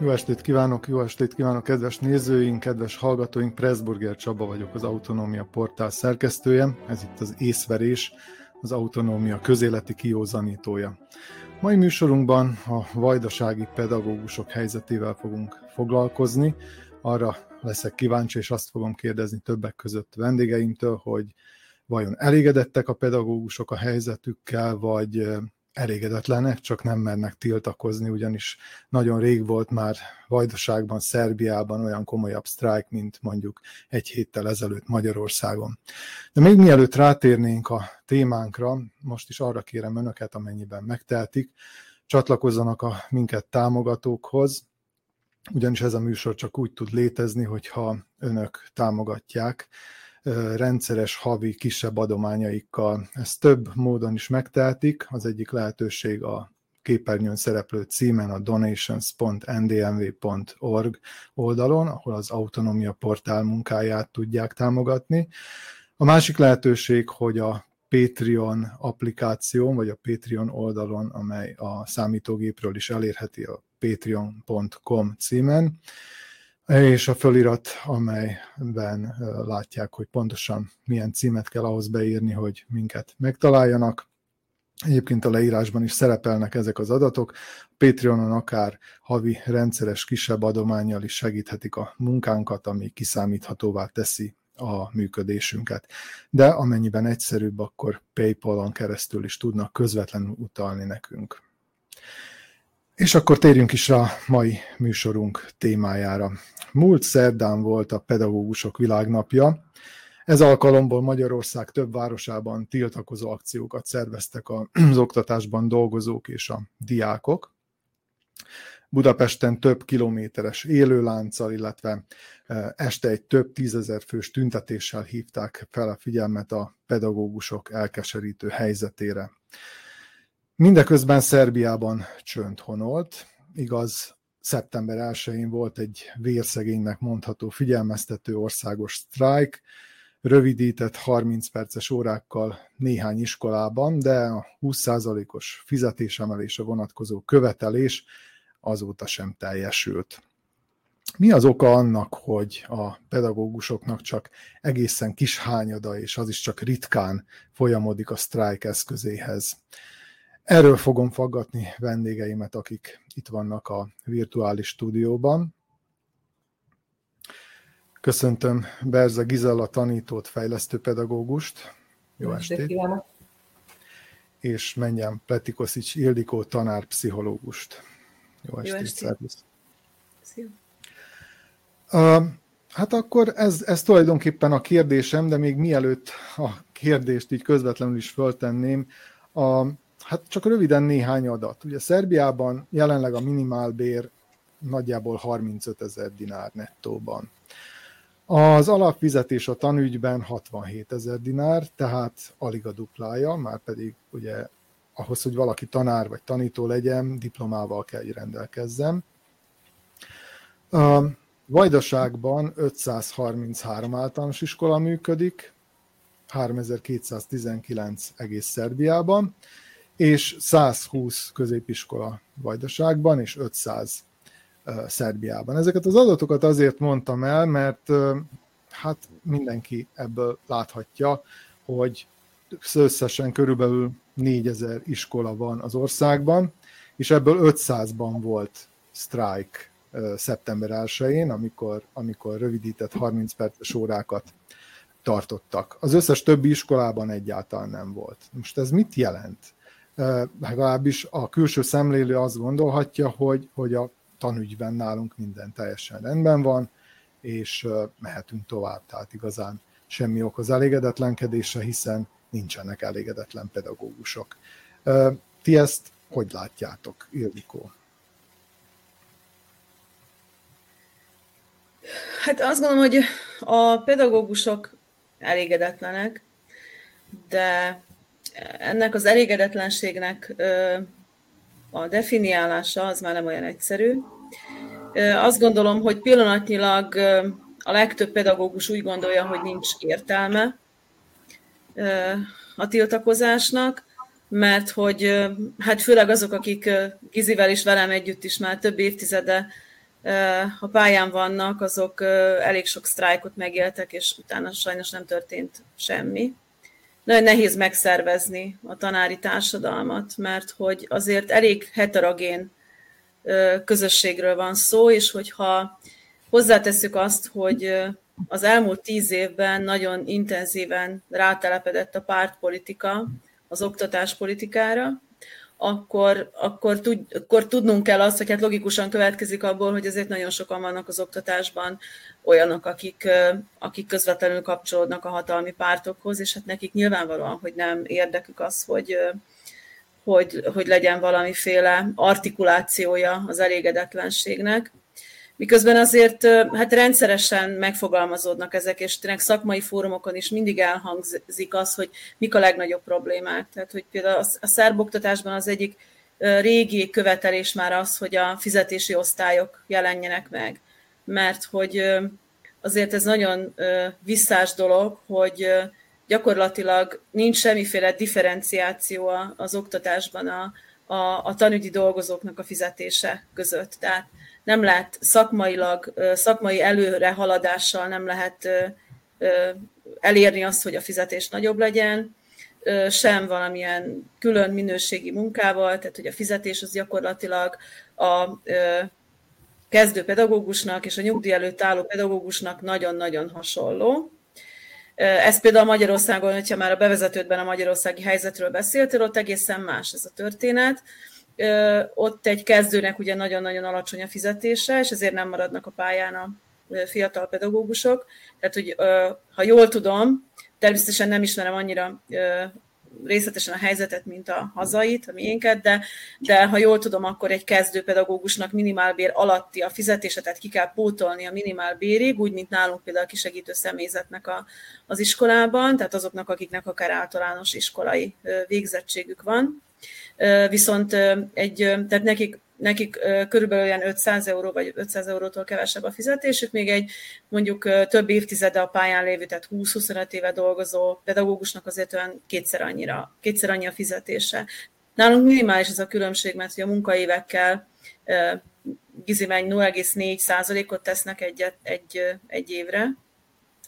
Jó estét kívánok, jó estét kívánok, kedves nézőink, kedves hallgatóink, Pressburger Csaba vagyok, az Autonómia portál szerkesztője, ez itt az észverés, az Autonómia közéleti kiózanítója. Mai műsorunkban a vajdasági pedagógusok helyzetével fogunk foglalkozni, arra leszek kíváncsi, és azt fogom kérdezni többek között vendégeimtől, hogy vajon elégedettek a pedagógusok a helyzetükkel, vagy elégedetlenek, csak nem mernek tiltakozni, ugyanis nagyon rég volt már Vajdaságban, Szerbiában olyan komolyabb sztrájk, mint mondjuk egy héttel ezelőtt Magyarországon. De még mielőtt rátérnénk a témánkra, most is arra kérem önöket, amennyiben megteltik, csatlakozzanak a minket támogatókhoz, ugyanis ez a műsor csak úgy tud létezni, hogyha önök támogatják rendszeres havi kisebb adományaikkal. Ezt több módon is megtehetik. Az egyik lehetőség a képernyőn szereplő címen a donations.ndmv.org oldalon, ahol az autonomia portál munkáját tudják támogatni. A másik lehetőség, hogy a Patreon applikáción, vagy a Patreon oldalon, amely a számítógépről is elérheti a patreon.com címen, és a fölirat, amelyben látják, hogy pontosan milyen címet kell ahhoz beírni, hogy minket megtaláljanak. Egyébként a leírásban is szerepelnek ezek az adatok. Patreonon akár havi rendszeres kisebb adományjal is segíthetik a munkánkat, ami kiszámíthatóvá teszi a működésünket. De amennyiben egyszerűbb, akkor PayPal-on keresztül is tudnak közvetlenül utalni nekünk. És akkor térjünk is rá mai műsorunk témájára. Múlt szerdán volt a Pedagógusok Világnapja. Ez alkalomból Magyarország több városában tiltakozó akciókat szerveztek az oktatásban dolgozók és a diákok. Budapesten több kilométeres élőlánccal, illetve e, este egy több tízezer fős tüntetéssel hívták fel a figyelmet a pedagógusok elkeserítő helyzetére. Mindeközben Szerbiában csönd honolt, igaz, szeptember 1-én volt egy vérszegénynek mondható figyelmeztető országos sztrájk, rövidített 30 perces órákkal néhány iskolában, de a 20%-os fizetésemelése vonatkozó követelés azóta sem teljesült. Mi az oka annak, hogy a pedagógusoknak csak egészen kis hányada, és az is csak ritkán folyamodik a sztrájk eszközéhez? Erről fogom faggatni vendégeimet, akik itt vannak a virtuális stúdióban. Köszöntöm Berze Gizella tanítót, fejlesztőpedagógust. Jó estét! Kívánok. És menjem Pletikoszics Ildikó tanárpszichológust. Jó estét, Jó estét. szervusz! Uh, hát akkor ez, ez tulajdonképpen a kérdésem, de még mielőtt a kérdést így közvetlenül is föltenném, a, Hát csak röviden néhány adat. Ugye Szerbiában jelenleg a minimálbér nagyjából 35 ezer dinár nettóban. Az alapfizetés a tanügyben 67 ezer dinár, tehát alig a duplája, már pedig ugye ahhoz, hogy valaki tanár vagy tanító legyen, diplomával kell, hogy rendelkezzem. A Vajdaságban 533 általános iskola működik, 3219 egész Szerbiában, és 120 középiskola Vajdaságban, és 500 uh, Szerbiában. Ezeket az adatokat azért mondtam el, mert hát mindenki ebből láthatja, hogy összesen körülbelül 4000 iskola van az országban, és ebből 500-ban volt uh, szeptember 1-én, amikor, amikor rövidített 30 perces órákat tartottak. Az összes többi iskolában egyáltalán nem volt. Most ez mit jelent? Legalábbis a külső szemlélő azt gondolhatja, hogy, hogy a tanügyben nálunk minden teljesen rendben van, és mehetünk tovább. Tehát igazán semmi ok az elégedetlenkedésre, hiszen nincsenek elégedetlen pedagógusok. Ti ezt hogy látjátok, Ildikó? Hát azt gondolom, hogy a pedagógusok elégedetlenek, de ennek az elégedetlenségnek a definiálása az már nem olyan egyszerű. Azt gondolom, hogy pillanatnyilag a legtöbb pedagógus úgy gondolja, hogy nincs értelme a tiltakozásnak, mert hogy hát főleg azok, akik Gizivel is velem együtt is már több évtizede a pályán vannak, azok elég sok sztrájkot megéltek, és utána sajnos nem történt semmi. Nagyon nehéz megszervezni a tanári társadalmat, mert hogy azért elég heterogén közösségről van szó, és hogyha hozzáteszük azt, hogy az elmúlt tíz évben nagyon intenzíven rátelepedett a pártpolitika az oktatáspolitikára, akkor, akkor, tud, akkor tudnunk kell azt, hogy hát logikusan következik abból, hogy azért nagyon sokan vannak az oktatásban olyanok, akik, akik közvetlenül kapcsolódnak a hatalmi pártokhoz, és hát nekik nyilvánvalóan, hogy nem érdekük az, hogy, hogy, hogy legyen valamiféle artikulációja az elégedetlenségnek. Miközben azért hát rendszeresen megfogalmazódnak ezek, és tényleg szakmai fórumokon is mindig elhangzik az, hogy mik a legnagyobb problémák. Tehát, hogy például a szerb oktatásban az egyik régi követelés már az, hogy a fizetési osztályok jelenjenek meg. Mert hogy azért ez nagyon visszás dolog, hogy gyakorlatilag nincs semmiféle differenciáció az oktatásban a, a, a tanügyi dolgozóknak a fizetése között. Tehát nem lehet szakmailag, szakmai előrehaladással nem lehet elérni azt, hogy a fizetés nagyobb legyen, sem valamilyen külön minőségi munkával, tehát hogy a fizetés az gyakorlatilag a kezdő pedagógusnak és a nyugdíj előtt álló pedagógusnak nagyon-nagyon hasonló. Ez például Magyarországon, hogyha már a bevezetődben a magyarországi helyzetről beszéltél, ott egészen más ez a történet ott egy kezdőnek ugye nagyon-nagyon alacsony a fizetése, és ezért nem maradnak a pályán a fiatal pedagógusok. Tehát, hogy ha jól tudom, természetesen nem ismerem annyira részletesen a helyzetet, mint a hazait, a miénket, de, de ha jól tudom, akkor egy kezdő pedagógusnak minimálbér alatti a fizetése, tehát ki kell pótolni a minimálbérig, úgy, mint nálunk például a kisegítő személyzetnek a, az iskolában, tehát azoknak, akiknek akár általános iskolai végzettségük van viszont egy, tehát nekik, nekik körülbelül olyan 500 euró vagy 500 eurótól kevesebb a fizetésük, még egy mondjuk több évtizede a pályán lévő, tehát 20-25 éve dolgozó pedagógusnak azért olyan kétszer annyira, kétszer annyi a fizetése. Nálunk minimális ez a különbség, mert a munkaévekkel gizimány 0,4 százalékot tesznek egy, egy, egy évre,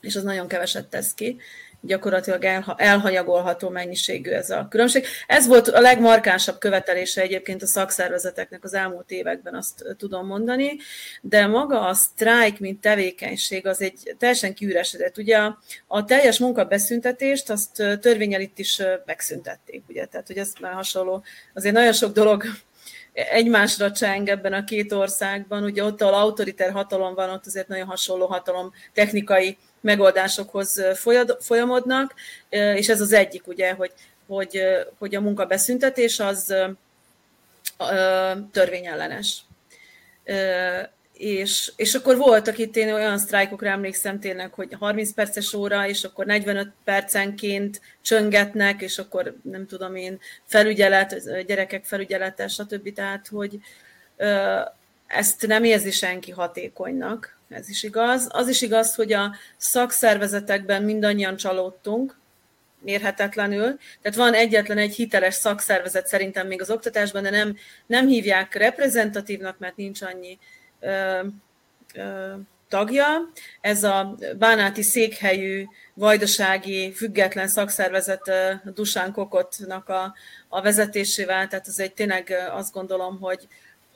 és az nagyon keveset tesz ki gyakorlatilag elhanyagolható mennyiségű ez a különbség. Ez volt a legmarkánsabb követelése egyébként a szakszervezeteknek az elmúlt években, azt tudom mondani, de maga a sztrájk, mint tevékenység, az egy teljesen kiüresedett. Ugye a, a teljes munkabeszüntetést, azt törvényel itt is megszüntették, ugye, tehát hogy ez már hasonló, azért nagyon sok dolog egymásra cseng ebben a két országban, ugye ott, ahol autoriter hatalom van, ott azért nagyon hasonló hatalom technikai megoldásokhoz folyamodnak, és ez az egyik, ugye, hogy, hogy, hogy a munkabeszüntetés az törvényellenes. És, és akkor voltak itt én olyan sztrájkokra emlékszem tényleg, hogy 30 perces óra, és akkor 45 percenként csöngetnek, és akkor nem tudom én, felügyelet, gyerekek felügyelete, stb. Tehát, hogy ezt nem érzi senki hatékonynak, ez is igaz. Az is igaz, hogy a szakszervezetekben mindannyian csalódtunk, mérhetetlenül. Tehát van egyetlen egy hiteles szakszervezet szerintem még az oktatásban, de nem, nem hívják reprezentatívnak, mert nincs annyi ö, ö, tagja. Ez a bánáti székhelyű, vajdasági, független szakszervezet Dusán Kokotnak a, a vezetésével, tehát ez egy tényleg azt gondolom, hogy,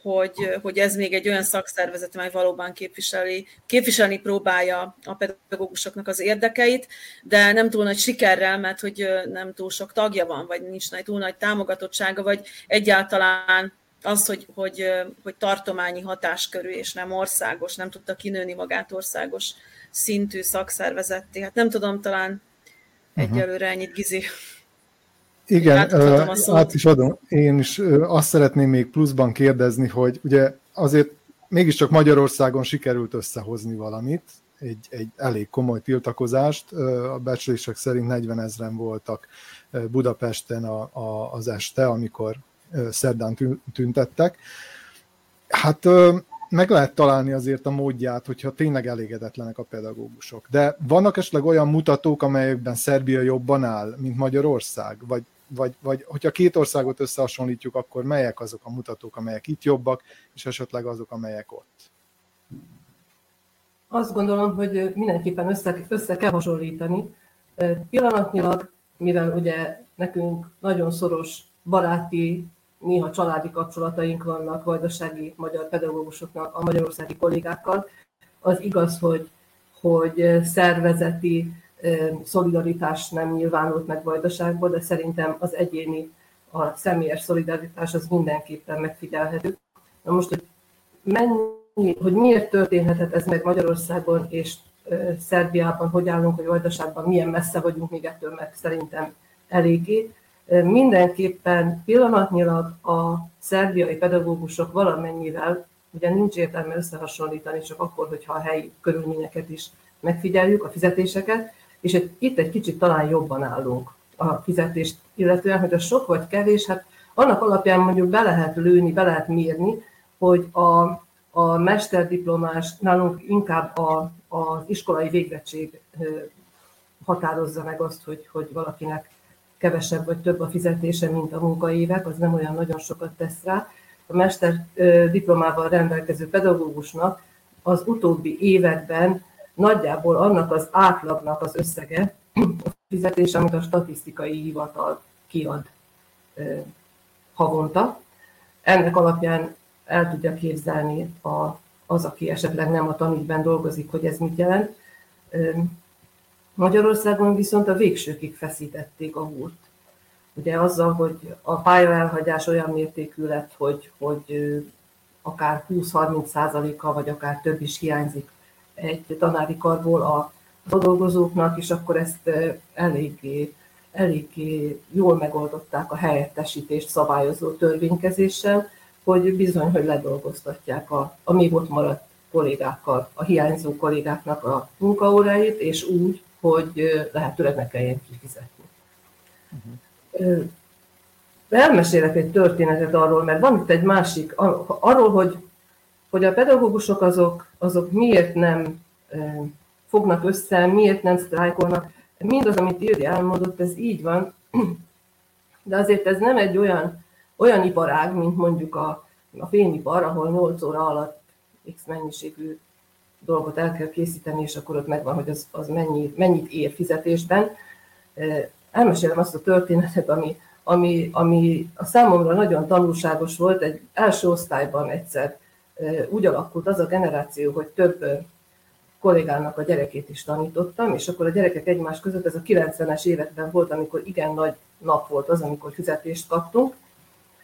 hogy, hogy ez még egy olyan szakszervezet, amely valóban képviseli, képviselni próbálja a pedagógusoknak az érdekeit, de nem túl nagy sikerrel, mert hogy nem túl sok tagja van, vagy nincs nagy, túl nagy támogatottsága, vagy egyáltalán az, hogy, hogy, hogy tartományi hatáskörű és nem országos, nem tudta kinőni magát országos szintű szakszervezetté. Hát nem tudom, talán uh-huh. egyelőre ennyit Gizi. Igen, át is adom. Én is azt szeretném még pluszban kérdezni, hogy ugye azért mégiscsak Magyarországon sikerült összehozni valamit, egy, egy elég komoly tiltakozást. A becslések szerint 40 ezeren voltak Budapesten a, a, az este, amikor szerdán tüntettek. Hát meg lehet találni azért a módját, hogyha tényleg elégedetlenek a pedagógusok. De vannak esetleg olyan mutatók, amelyekben Szerbia jobban áll, mint Magyarország? Vagy vagy, vagy hogyha két országot összehasonlítjuk, akkor melyek azok a mutatók, amelyek itt jobbak, és esetleg azok, amelyek ott? Azt gondolom, hogy mindenképpen össze, össze kell hasonlítani. Pillanatnyilag, mivel ugye nekünk nagyon szoros baráti, néha családi kapcsolataink vannak vajdasági magyar pedagógusoknak, a magyarországi kollégákkal, az igaz, hogy, hogy szervezeti szolidaritás nem nyilvánult meg Vajdaságból, de szerintem az egyéni, a személyes szolidaritás az mindenképpen megfigyelhető. Na most, hogy, mennyi, hogy miért történhetett ez meg Magyarországon és Szerbiában, hogy állunk, hogy Vajdaságban milyen messze vagyunk még ettől, meg szerintem eléggé. Mindenképpen pillanatnyilag a szerbiai pedagógusok valamennyivel, ugye nincs értelme összehasonlítani, csak akkor, hogyha a helyi körülményeket is megfigyeljük, a fizetéseket, és itt egy kicsit talán jobban állunk a fizetést illetően, hogy a sok vagy kevés, hát annak alapján mondjuk be lehet lőni, be lehet mérni, hogy a, a mesterdiplomás nálunk inkább a, az iskolai végzettség határozza meg azt, hogy, hogy valakinek kevesebb vagy több a fizetése, mint a munkaévek, az nem olyan nagyon sokat tesz rá. A mester diplomával rendelkező pedagógusnak az utóbbi években nagyjából annak az átlagnak az összege, a fizetés, amit a statisztikai hivatal kiad havonta. Ennek alapján el tudja képzelni a, az, aki esetleg nem a tanügyben dolgozik, hogy ez mit jelent. Magyarországon viszont a végsőkig feszítették a húrt. Ugye azzal, hogy a pályaelhagyás olyan mértékű lett, hogy, hogy akár 20-30 százaléka, vagy akár több is hiányzik egy tanári karból a dolgozóknak, és akkor ezt eléggé, eléggé jól megoldották a helyettesítést szabályozó törvénykezéssel, hogy bizony, hogy ledolgoztatják a, a még ott maradt kollégákkal, a hiányzó kollégáknak a munkaóráit, és úgy, hogy lehetőleg ne kelljen kifizetni. Uh-huh. Elmesélek egy történetet arról, mert van itt egy másik, arról, hogy hogy a pedagógusok azok, azok miért nem fognak össze, miért nem sztrájkolnak. Mindaz, amit Ildi elmondott, ez így van, de azért ez nem egy olyan, olyan iparág, mint mondjuk a, a fényipar, ahol 8 óra alatt x mennyiségű dolgot el kell készíteni, és akkor ott megvan, hogy az, az mennyi, mennyit ér fizetésben. Elmesélem azt a történetet, ami, ami, ami a számomra nagyon tanulságos volt. Egy első osztályban egyszer úgy alakult az a generáció, hogy több kollégának a gyerekét is tanítottam, és akkor a gyerekek egymás között, ez a 90-es években volt, amikor igen nagy nap volt az, amikor fizetést kaptunk,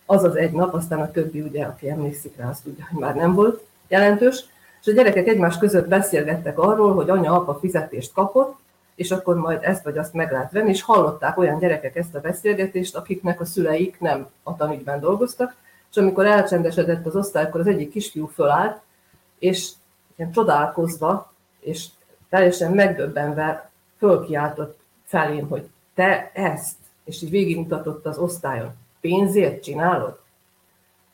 az az egy nap, aztán a többi, ugye, aki emlékszik rá, azt tudja, hogy már nem volt jelentős, és a gyerekek egymás között beszélgettek arról, hogy anya-apa fizetést kapott, és akkor majd ezt vagy azt meg lehet venni, és hallották olyan gyerekek ezt a beszélgetést, akiknek a szüleik nem a tanügyben dolgoztak, és amikor elcsendesedett az osztály, akkor az egyik kisfiú fölállt, és ilyen csodálkozva, és teljesen megdöbbenve fölkiáltott felém, hogy te ezt, és így végigmutatott az osztályon, pénzért csinálod?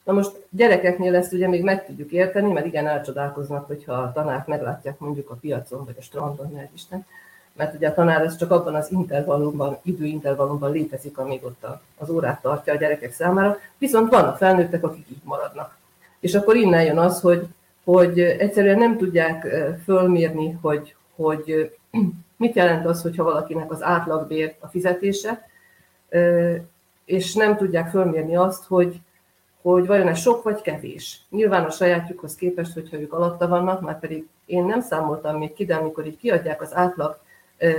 Na most gyerekeknél ezt ugye még meg tudjuk érteni, mert igen, elcsodálkoznak, hogyha a tanák meglátják mondjuk a piacon, vagy a strandon, ne Isten, mert ugye a tanár ez csak abban az intervallumban, időintervallumban létezik, amíg ott az órát tartja a gyerekek számára, viszont vannak felnőttek, akik így maradnak. És akkor innen jön az, hogy, hogy egyszerűen nem tudják fölmérni, hogy, hogy mit jelent az, hogyha valakinek az átlagbér a fizetése, és nem tudják fölmérni azt, hogy, hogy vajon ez sok vagy kevés. Nyilván a sajátjukhoz képest, hogyha ők alatta vannak, már pedig én nem számoltam még ki, de amikor így kiadják az átlag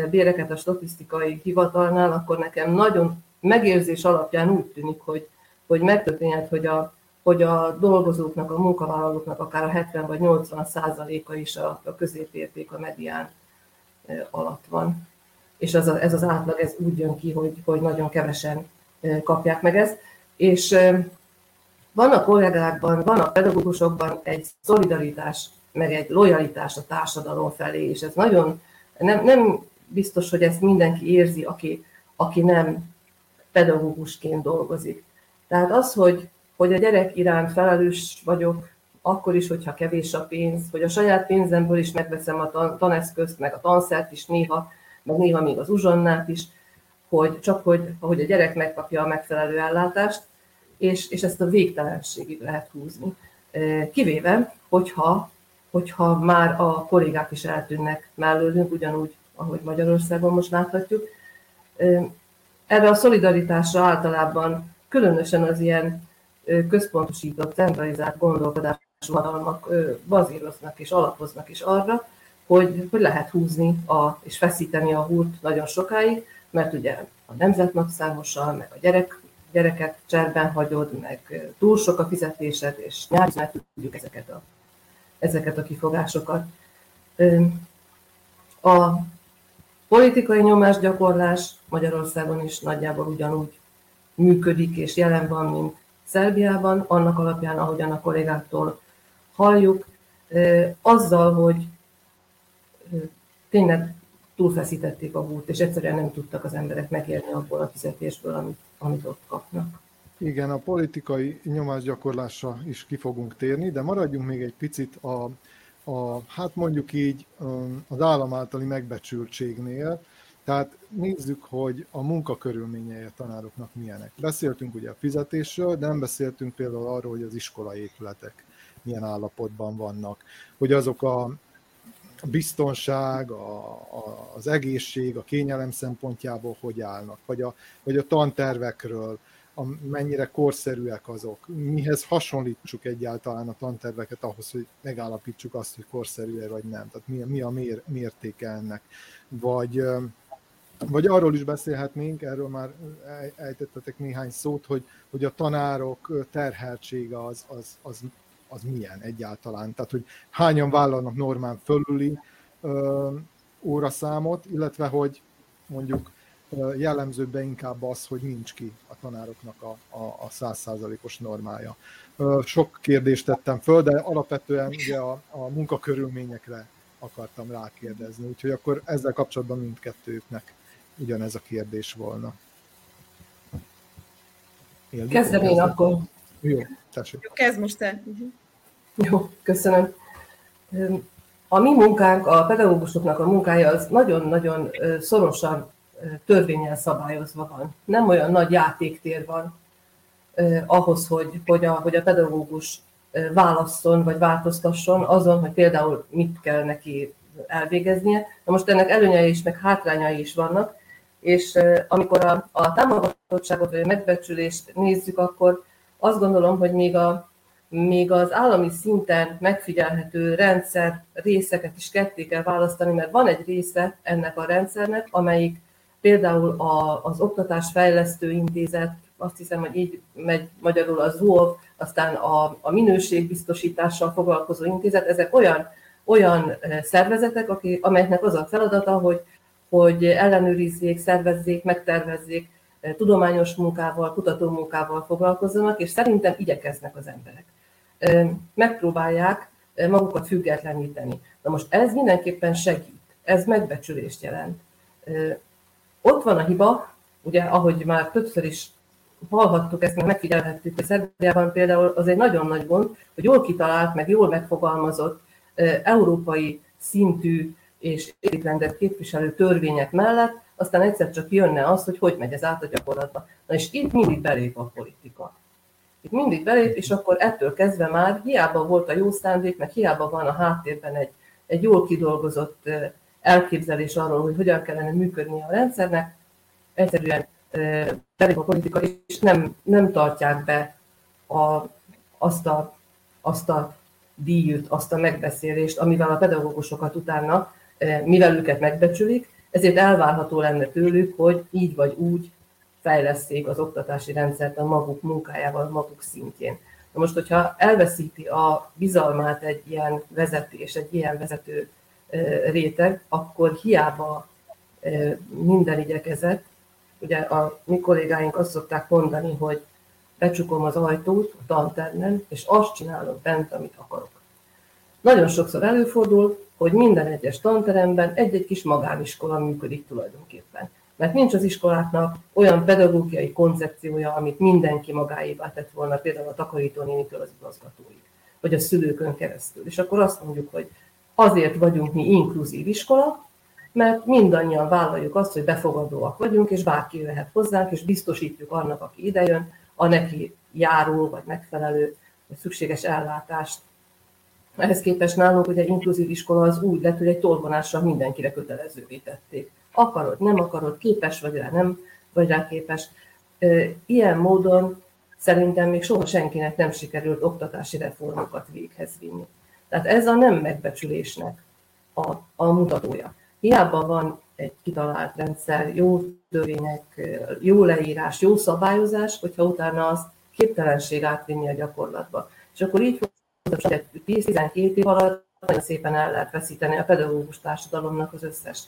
béreket a statisztikai hivatalnál, akkor nekem nagyon megérzés alapján úgy tűnik, hogy, hogy megtörténhet, hogy a, hogy a dolgozóknak, a munkavállalóknak akár a 70 vagy 80 százaléka is a, a középérték, a medián alatt van. És ez, a, ez az átlag ez úgy jön ki, hogy, hogy nagyon kevesen kapják meg ezt. És van a kollégákban, van a pedagógusokban egy szolidaritás, meg egy lojalitás a társadalom felé, és ez nagyon nem, nem biztos, hogy ezt mindenki érzi, aki, aki nem pedagógusként dolgozik. Tehát az, hogy, hogy a gyerek iránt felelős vagyok, akkor is, hogyha kevés a pénz, hogy a saját pénzemből is megveszem a tan- taneszközt, meg a tanszert is néha, meg néha még az uzsonnát is, hogy csak hogy, hogy a gyerek megkapja a megfelelő ellátást, és, és ezt a végtelenségig lehet húzni. Kivéve, hogyha, hogyha már a kollégák is eltűnnek mellőlünk, ugyanúgy, ahogy Magyarországon most láthatjuk. Erre a szolidaritásra általában különösen az ilyen központosított, centralizált gondolkodású hatalmak bazíroznak és alapoznak is arra, hogy, hogy lehet húzni a, és feszíteni a húrt nagyon sokáig, mert ugye a nemzetnapszámossal, meg a gyerek, gyereket cserben hagyod, meg túl sok a fizetésed, és nyári tudjuk ezeket a, ezeket a kifogásokat. A politikai nyomásgyakorlás Magyarországon is nagyjából ugyanúgy működik és jelen van, mint Szerbiában, annak alapján, ahogyan a kollégáktól halljuk, azzal, hogy tényleg túlfeszítették a húrt, és egyszerűen nem tudtak az emberek megérni abból a fizetésből, amit, amit ott kapnak. Igen, a politikai nyomásgyakorlásra is ki fogunk térni, de maradjunk még egy picit a, a hát mondjuk így az állam általi megbecsültségnél, tehát nézzük, hogy a munkakörülményei a tanároknak milyenek. Beszéltünk ugye a fizetésről, de nem beszéltünk például arról, hogy az iskolai épületek milyen állapotban vannak, hogy azok a biztonság, a, a, az egészség, a kényelem szempontjából hogy állnak, vagy a, vagy a tantervekről, a, mennyire korszerűek azok, mihez hasonlítsuk egyáltalán a tanterveket ahhoz, hogy megállapítsuk azt, hogy korszerű-e vagy nem, tehát mi, mi a mér, mértéke ennek, vagy, vagy arról is beszélhetnénk, erről már ejtettetek néhány szót, hogy, hogy a tanárok terheltsége az, az, az az milyen egyáltalán. Tehát, hogy hányan vállalnak normán fölüli ö, óraszámot, illetve hogy mondjuk jellemzőbb inkább az, hogy nincs ki a tanároknak a, 100%-os normája. Sok kérdést tettem föl, de alapvetően ugye a, a munkakörülményekre akartam rákérdezni, úgyhogy akkor ezzel kapcsolatban mindkettőknek ugyanez a kérdés volna. Kezdem én akkor. Jó, tessék. Jó, kezd most te. Uh-huh. Jó, köszönöm. A mi munkánk, a pedagógusoknak a munkája az nagyon-nagyon szorosan törvényel szabályozva van. Nem olyan nagy játéktér van ahhoz, hogy, hogy, a, hogy a pedagógus válasszon vagy változtasson azon, hogy például mit kell neki elvégeznie. Na most ennek előnyei is, meg hátrányai is vannak, és amikor a, a támogatottságot vagy a megbecsülést nézzük, akkor azt gondolom, hogy még a, még az állami szinten megfigyelhető rendszer részeket is ketté kell választani, mert van egy része ennek a rendszernek, amelyik például a, az Oktatásfejlesztő Intézet, azt hiszem, hogy így megy magyarul a ZUOV, aztán a, a minőségbiztosítással foglalkozó intézet, ezek olyan, olyan szervezetek, akik, amelyeknek az a feladata, hogy, hogy ellenőrizzék, szervezzék, megtervezzék, tudományos munkával, kutatómunkával foglalkozzanak, és szerintem igyekeznek az emberek megpróbálják magukat függetleníteni. Na most ez mindenképpen segít, ez megbecsülést jelent. Ott van a hiba, ugye ahogy már többször is hallhattuk, ezt meg megfigyelhettük, hogy Szerbiában például az egy nagyon nagy gond, hogy jól kitalált, meg jól megfogalmazott európai szintű és értékrendet képviselő törvények mellett, aztán egyszer csak jönne az, hogy hogy megy ez át a gyakorlatba. Na és itt mindig belép a politika. Itt mindig belép, és akkor ettől kezdve már hiába volt a jó szándék, meg hiába van a háttérben egy, egy jól kidolgozott elképzelés arról, hogy hogyan kellene működni a rendszernek, egyszerűen belép a politika, és nem, nem tartják be a, azt, a, azt a díjút, azt a megbeszélést, amivel a pedagógusokat utána, mivel őket megbecsülik, ezért elvárható lenne tőlük, hogy így vagy úgy fejleszték az oktatási rendszert a maguk munkájával, maguk szintjén. Na most, hogyha elveszíti a bizalmát egy ilyen vezetés, egy ilyen vezető réteg, akkor hiába minden igyekezett. Ugye a mi kollégáink azt szokták mondani, hogy becsukom az ajtót a tantermen, és azt csinálom bent, amit akarok. Nagyon sokszor előfordul, hogy minden egyes tanteremben egy-egy kis magániskola működik tulajdonképpen mert nincs az iskoláknak olyan pedagógiai koncepciója, amit mindenki magáévá tett volna, például a takarítónénitől az igazgatóig, vagy a szülőkön keresztül. És akkor azt mondjuk, hogy azért vagyunk mi inkluzív iskola, mert mindannyian vállaljuk azt, hogy befogadóak vagyunk, és bárki jöhet hozzánk, és biztosítjuk annak, aki idejön, a neki járó, vagy megfelelő, vagy szükséges ellátást. Ehhez képest nálunk ugye inkluzív iskola az úgy lett, hogy egy tolvonással mindenkire kötelezővé tették. Akarod, nem akarod, képes vagy rá, nem vagy rá képes. Ilyen módon szerintem még soha senkinek nem sikerült oktatási reformokat véghez vinni. Tehát ez a nem megbecsülésnek a, a mutatója. Hiába van egy kitalált rendszer, jó törvények, jó leírás, jó szabályozás, hogyha utána azt képtelenség átvinni a gyakorlatba. És akkor így hogy 10-12 év alatt nagyon szépen el lehet veszíteni a pedagógus társadalomnak az összes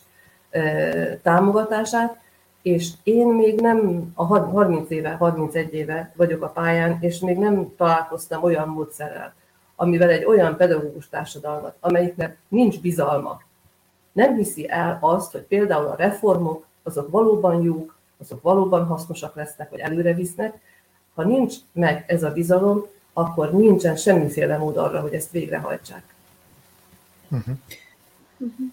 támogatását, és én még nem, a 30 éve, 31 éve vagyok a pályán, és még nem találkoztam olyan módszerrel, amivel egy olyan pedagógus társadalmat, amelyiknek nincs bizalma, nem hiszi el azt, hogy például a reformok, azok valóban jók, azok valóban hasznosak lesznek, vagy előre visznek. Ha nincs meg ez a bizalom, akkor nincsen semmiféle mód arra, hogy ezt végrehajtsák. Uh-huh. Uh-huh.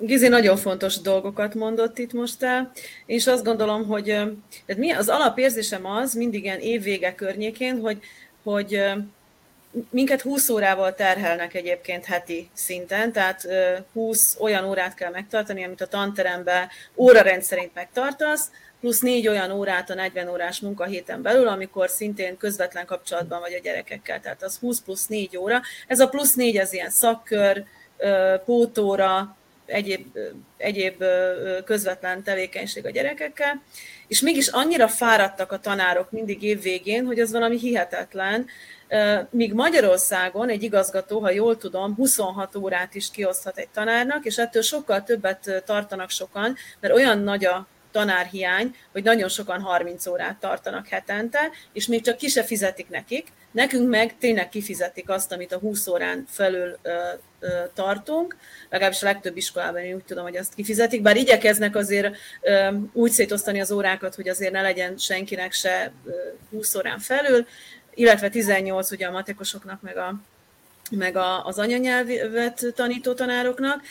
Gizi nagyon fontos dolgokat mondott itt most el, és azt gondolom, hogy tehát mi az alapérzésem az, mindig ilyen évvége környékén, hogy, hogy minket 20 órával terhelnek egyébként heti szinten, tehát 20 olyan órát kell megtartani, amit a tanteremben órarend szerint megtartasz, plusz négy olyan órát a 40 órás munkahéten belül, amikor szintén közvetlen kapcsolatban vagy a gyerekekkel, tehát az 20 plusz 4 óra. Ez a plusz 4, ez ilyen szakkör, pótóra, egyéb, egyéb közvetlen tevékenység a gyerekekkel, és mégis annyira fáradtak a tanárok mindig évvégén, hogy az valami hihetetlen, míg Magyarországon egy igazgató, ha jól tudom, 26 órát is kioszthat egy tanárnak, és ettől sokkal többet tartanak sokan, mert olyan nagy a tanárhiány, hogy nagyon sokan 30 órát tartanak hetente, és még csak ki se fizetik nekik. Nekünk meg tényleg kifizetik azt, amit a 20 órán felül ö, ö, tartunk, legalábbis a legtöbb iskolában én úgy tudom, hogy azt kifizetik, bár igyekeznek azért ö, úgy szétosztani az órákat, hogy azért ne legyen senkinek se ö, 20 órán felül, illetve 18 ugye a matekosoknak, meg a meg a, az anyanyelvet tanító tanároknak.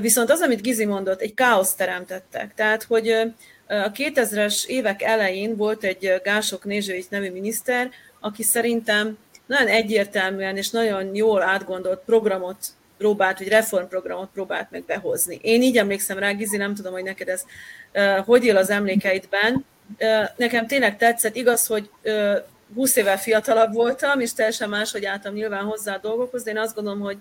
Viszont az, amit Gizi mondott, egy káoszt teremtettek. Tehát, hogy a 2000-es évek elején volt egy Gások Nézsőics nevű miniszter, aki szerintem nagyon egyértelműen és nagyon jól átgondolt programot próbált, vagy reformprogramot próbált meg behozni. Én így emlékszem rá, Gizi, nem tudom, hogy neked ez hogy él az emlékeidben. Nekem tényleg tetszett, igaz, hogy 20 évvel fiatalabb voltam, és teljesen máshogy álltam nyilván hozzá a dolgokhoz, de én azt gondolom, hogy,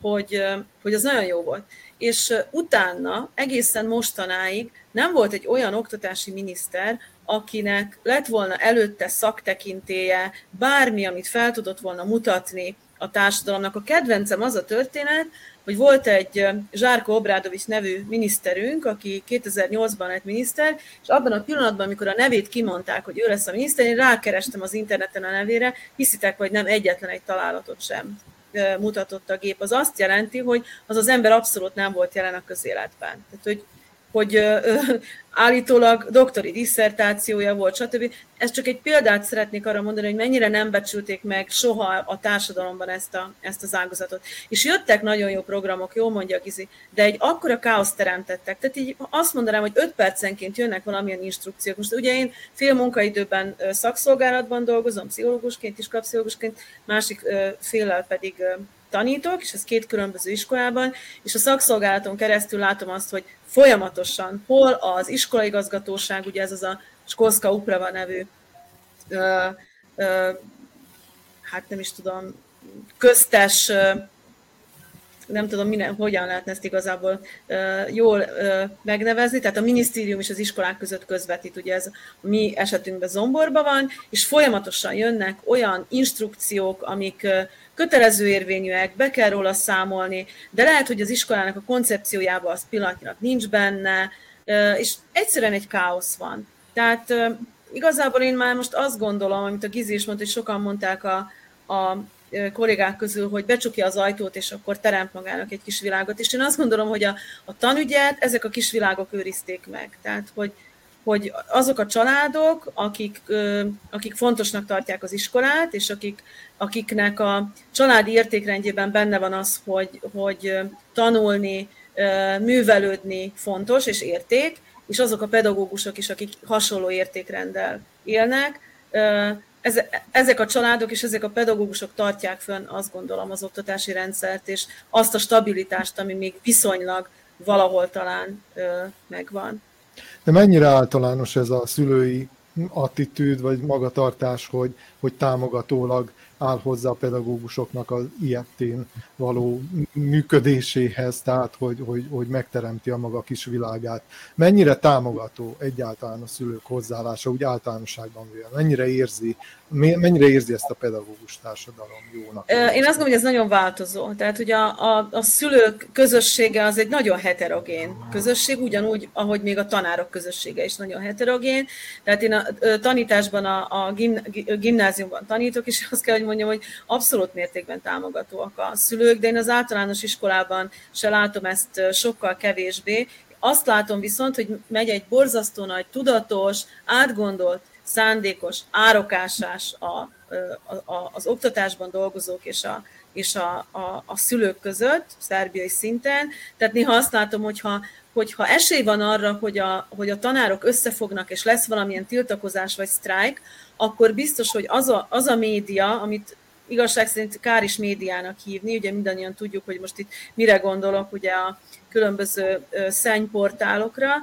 hogy, hogy az nagyon jó volt. És utána, egészen mostanáig nem volt egy olyan oktatási miniszter, akinek lett volna előtte szaktekintéje, bármi, amit fel tudott volna mutatni a társadalomnak. A kedvencem az a történet, hogy volt egy Zsárko Obrádovics nevű miniszterünk, aki 2008-ban lett miniszter, és abban a pillanatban, amikor a nevét kimondták, hogy ő lesz a miniszter, én rákerestem az interneten a nevére, hiszitek, vagy nem egyetlen egy találatot sem mutatott a gép. Az azt jelenti, hogy az az ember abszolút nem volt jelen a közéletben. Tehát, hogy hogy állítólag doktori disszertációja volt, stb. Ez csak egy példát szeretnék arra mondani, hogy mennyire nem becsülték meg soha a társadalomban ezt, a, ezt az ágazatot. És jöttek nagyon jó programok, jól mondja Gizi, de egy akkora káoszt teremtettek. Tehát így azt mondanám, hogy öt percenként jönnek valamilyen instrukciók. Most ugye én fél munkaidőben szakszolgálatban dolgozom, pszichológusként, iskapszichológusként, másik féllel pedig tanítok, és ez két különböző iskolában, és a szakszolgálaton keresztül látom azt, hogy folyamatosan hol az iskolaigazgatóság, ugye ez az a Skolska Uprava nevű, ö, ö, hát nem is tudom, köztes, ö, nem tudom, minden, hogyan lehetne ezt igazából uh, jól uh, megnevezni, tehát a minisztérium és az iskolák között közvetít, ugye ez a mi esetünkben zomborban van, és folyamatosan jönnek olyan instrukciók, amik kötelező érvényűek, be kell róla számolni, de lehet, hogy az iskolának a koncepciójában az pillanatnyilag nincs benne, és egyszerűen egy káosz van. Tehát igazából én már most azt gondolom, amit a Gizi is mondta, hogy sokan mondták a, a kollégák közül, hogy becsukja az ajtót, és akkor teremt magának egy kis világot. És én azt gondolom, hogy a, a tanügyet ezek a kis világok őrizték meg. Tehát, hogy, hogy azok a családok, akik, akik fontosnak tartják az iskolát, és akik, akiknek a családi értékrendjében benne van az, hogy, hogy tanulni, művelődni fontos és érték, és azok a pedagógusok is, akik hasonló értékrenddel élnek, ezek a családok és ezek a pedagógusok tartják fönn, azt gondolom, az oktatási rendszert, és azt a stabilitást, ami még viszonylag valahol talán megvan. De mennyire általános ez a szülői attitűd vagy magatartás, hogy, hogy támogatólag áll hozzá a pedagógusoknak az ilyetén való működéséhez, tehát hogy, hogy, hogy megteremti a maga kis világát. Mennyire támogató egyáltalán a szülők hozzáállása, úgy általánosságban véve? Mennyire érzi, mennyire érzi ezt a pedagógus társadalom jónak? Én azt gondolom, hogy ez nagyon változó. Tehát, hogy a, a, a szülők közössége az egy nagyon heterogén közösség, ugyanúgy, ahogy még a tanárok közössége is nagyon heterogén. Tehát én a tanításban, a, a gimnáziumban tanítok, és azt kell, hogy mondjam, hogy abszolút mértékben támogatóak a szülők, de én az általános iskolában se látom ezt sokkal kevésbé. Azt látom viszont, hogy megy egy borzasztó nagy, tudatos, átgondolt, szándékos árokásás a, a, a, az oktatásban dolgozók és a, és a, a, a szülők között, szerbiai szinten. Tehát néha azt látom, hogyha, hogyha esély van arra, hogy a, hogy a tanárok összefognak, és lesz valamilyen tiltakozás vagy sztrájk, akkor biztos, hogy az a, az a média, amit igazság szerint kár is médiának hívni, ugye mindannyian tudjuk, hogy most itt mire gondolok, ugye a különböző szennyportálokra,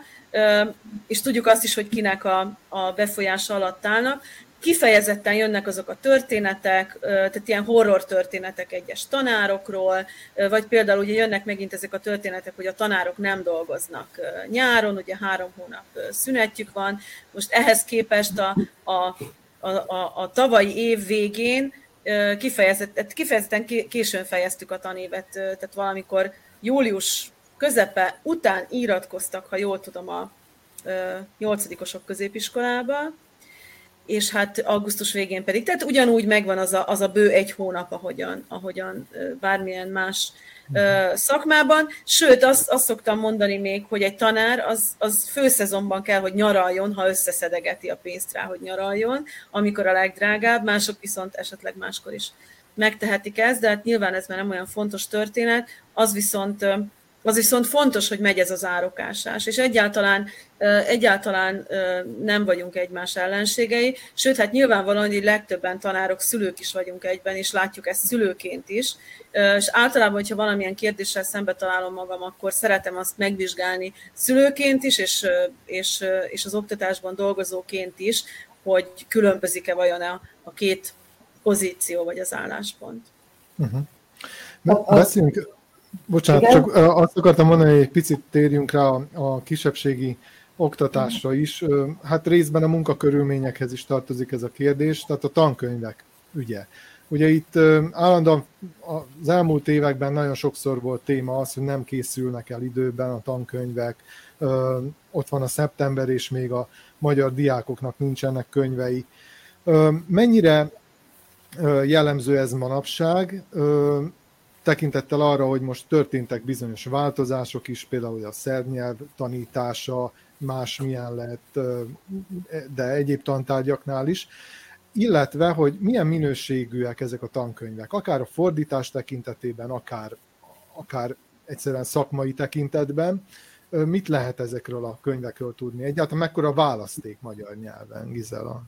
és tudjuk azt is, hogy kinek a, a befolyása alatt állnak, kifejezetten jönnek azok a történetek, tehát ilyen horror történetek egyes tanárokról, vagy például ugye jönnek megint ezek a történetek, hogy a tanárok nem dolgoznak nyáron, ugye három hónap szünetjük van. Most ehhez képest a, a, a, a, a tavalyi év végén kifejezetten, kifejezetten későn fejeztük a tanévet, tehát valamikor július közepe után íratkoztak, ha jól tudom, a nyolcadikosok középiskolába, és hát augusztus végén pedig, tehát ugyanúgy megvan az a, az a bő egy hónap, ahogyan, ahogyan bármilyen más uh, szakmában. Sőt, azt, azt szoktam mondani még, hogy egy tanár az, az főszezonban kell, hogy nyaraljon, ha összeszedegeti a pénzt rá, hogy nyaraljon, amikor a legdrágább, mások viszont esetleg máskor is megtehetik ezt, de hát nyilván ez már nem olyan fontos történet, az viszont az viszont fontos, hogy megy ez az árokásás, és egyáltalán, egyáltalán nem vagyunk egymás ellenségei, sőt, hát nyilvánvalóan, hogy legtöbben tanárok, szülők is vagyunk egyben, és látjuk ezt szülőként is, és általában, hogyha valamilyen kérdéssel szembe találom magam, akkor szeretem azt megvizsgálni szülőként is, és, és, és az oktatásban dolgozóként is, hogy különbözik-e vajon a, a két pozíció, vagy az álláspont. Uh-huh. Beszéljünk Bocsánat, Igen? csak azt akartam mondani, hogy egy picit térjünk rá a, a kisebbségi oktatásra is. Hát részben a munkakörülményekhez is tartozik ez a kérdés, tehát a tankönyvek ügye. Ugye itt állandóan az elmúlt években nagyon sokszor volt téma az, hogy nem készülnek el időben a tankönyvek, ott van a szeptember, és még a magyar diákoknak nincsenek könyvei. Mennyire jellemző ez manapság? Tekintettel arra, hogy most történtek bizonyos változások is, például a szerb nyelv tanítása más milyen lett, de egyéb tantárgyaknál is, illetve, hogy milyen minőségűek ezek a tankönyvek, akár a fordítás tekintetében, akár, akár egyszerűen szakmai tekintetben, mit lehet ezekről a könyvekről tudni? Egyáltalán mekkora választék magyar nyelven, Gizela?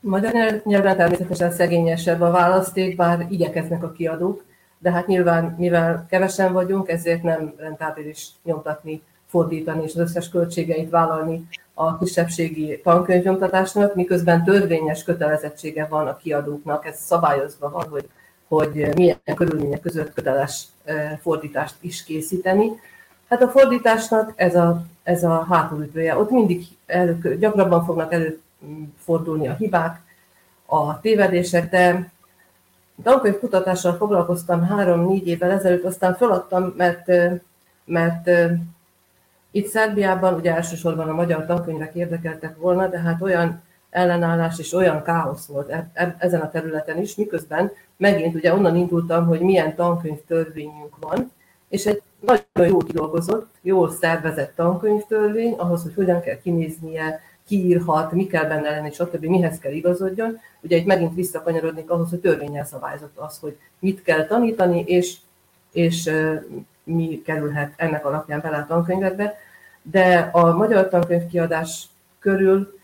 Magyar nyelven természetesen szegényesebb a választék, bár igyekeznek a kiadók, de hát nyilván, mivel kevesen vagyunk, ezért nem rentábilis nyomtatni, fordítani és az összes költségeit vállalni a kisebbségi tankönyvnyomtatásnak, miközben törvényes kötelezettsége van a kiadóknak, ez szabályozva van, hogy, hogy milyen körülmények között köteles fordítást is készíteni. Hát a fordításnak ez a, ez a hátulütője. Ott mindig elő, gyakrabban fognak előfordulni a hibák, a tévedések, de tankönyv kutatással foglalkoztam három-négy évvel ezelőtt, aztán feladtam, mert, mert itt Szerbiában ugye elsősorban a magyar tankönyvek érdekeltek volna, de hát olyan ellenállás és olyan káosz volt e, e, ezen a területen is, miközben megint ugye onnan indultam, hogy milyen tankönyv törvényünk van, és egy nagyon jól kidolgozott, jól szervezett tankönyvtörvény, ahhoz, hogy hogyan kell kinéznie, kiírhat, mi kell benne lenni, stb. mihez kell igazodjon. Ugye itt megint visszakanyarodnék ahhoz, hogy törvényel szabályozott az, hogy mit kell tanítani, és, és mi kerülhet ennek alapján bele a tankönyvekbe, de a magyar tankönyvkiadás körül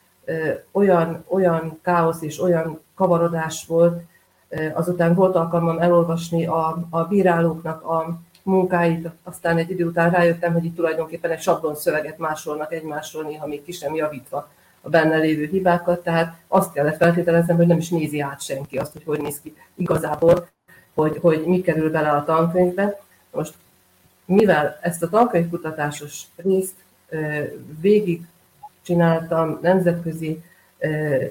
olyan, olyan káosz és olyan kavarodás volt, azután volt alkalmam elolvasni a, a bírálóknak a munkáit, aztán egy idő után rájöttem, hogy itt tulajdonképpen egy sablon szöveget másolnak egymásról, néha még ki sem javítva a benne lévő hibákat, tehát azt kellett feltételeznem, hogy nem is nézi át senki azt, hogy hogy néz ki igazából, hogy, hogy mi kerül bele a tankönyvbe. Most mivel ezt a tankönyvkutatásos részt végig csináltam, nemzetközi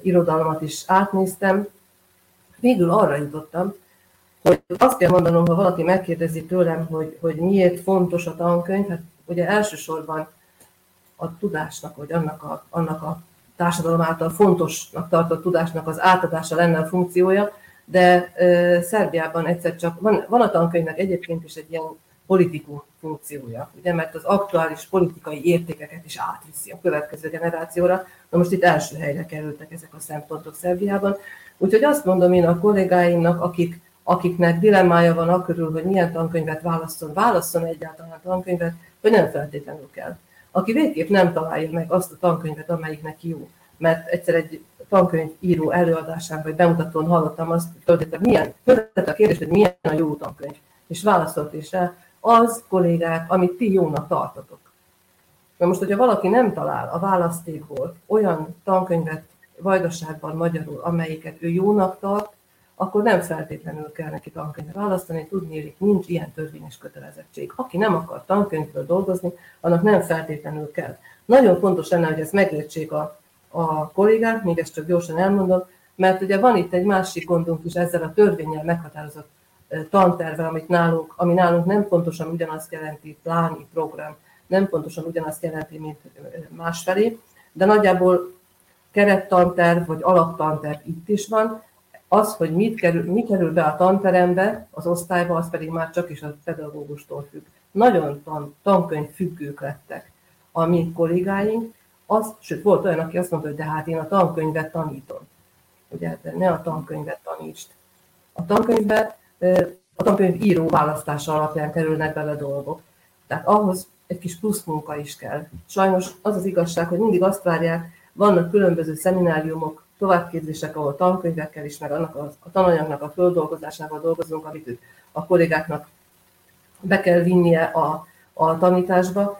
irodalmat is átnéztem, végül arra jutottam, hogy azt kell mondanom, ha valaki megkérdezi tőlem, hogy, hogy miért fontos a tankönyv, hát ugye elsősorban a tudásnak, vagy annak a, annak a társadalom által fontosnak tartott tudásnak az átadása lenne a funkciója, de e, Szerbiában egyszer csak van, van a tankönyvnek egyébként is egy ilyen politikum funkciója, ugye, mert az aktuális politikai értékeket is átviszi a következő generációra. Na most itt első helyre kerültek ezek a szempontok Szerbiában. Úgyhogy azt mondom én a kollégáimnak, akik, akiknek dilemmája van a körül, hogy milyen tankönyvet válasszon, válasszon egyáltalán tankönyvet, hogy nem feltétlenül kell. Aki végképp nem találja meg azt a tankönyvet, amelyik neki jó, mert egyszer egy tankönyv író előadásán vagy bemutatón hallottam azt, hogy milyen, a kérdést, hogy milyen a jó tankönyv, és válaszolt is rá, az kollégák, amit ti jónak tartotok. Na most, hogyha valaki nem talál a választékból olyan tankönyvet vajdaságban magyarul, amelyiket ő jónak tart, akkor nem feltétlenül kell neki tankönyvet választani, hogy nincs ilyen törvényes kötelezettség. Aki nem akar tankönyvből dolgozni, annak nem feltétlenül kell. Nagyon fontos lenne, hogy ezt megértsék a, a kollégák, még ezt csak gyorsan elmondom, mert ugye van itt egy másik gondunk is ezzel a törvényel meghatározott tanterve, amit nálunk, ami nálunk nem pontosan ugyanazt jelenti, pláni program, nem pontosan ugyanazt jelenti, mint másfelé, de nagyjából kerettanterv vagy alaptanterv itt is van. Az, hogy mit kerül, mi kerül be a tanterembe, az osztályba, az pedig már csak is a pedagógustól függ. Nagyon tan, tankönyv függők lettek a mi kollégáink, az, sőt, volt olyan, aki azt mondta, hogy de hát én a tankönyvet tanítom. Ugye, de ne a tankönyvet tanítsd. A tankönyvbe a tankönyv író választása alapján kerülnek bele dolgok. Tehát ahhoz egy kis plusz munka is kell. Sajnos az az igazság, hogy mindig azt várják, vannak különböző szemináriumok, továbbképzések, ahol tankönyvekkel is, meg annak a, a tananyagnak a földolgozásával dolgozunk, amit a kollégáknak be kell vinnie a, a tanításba,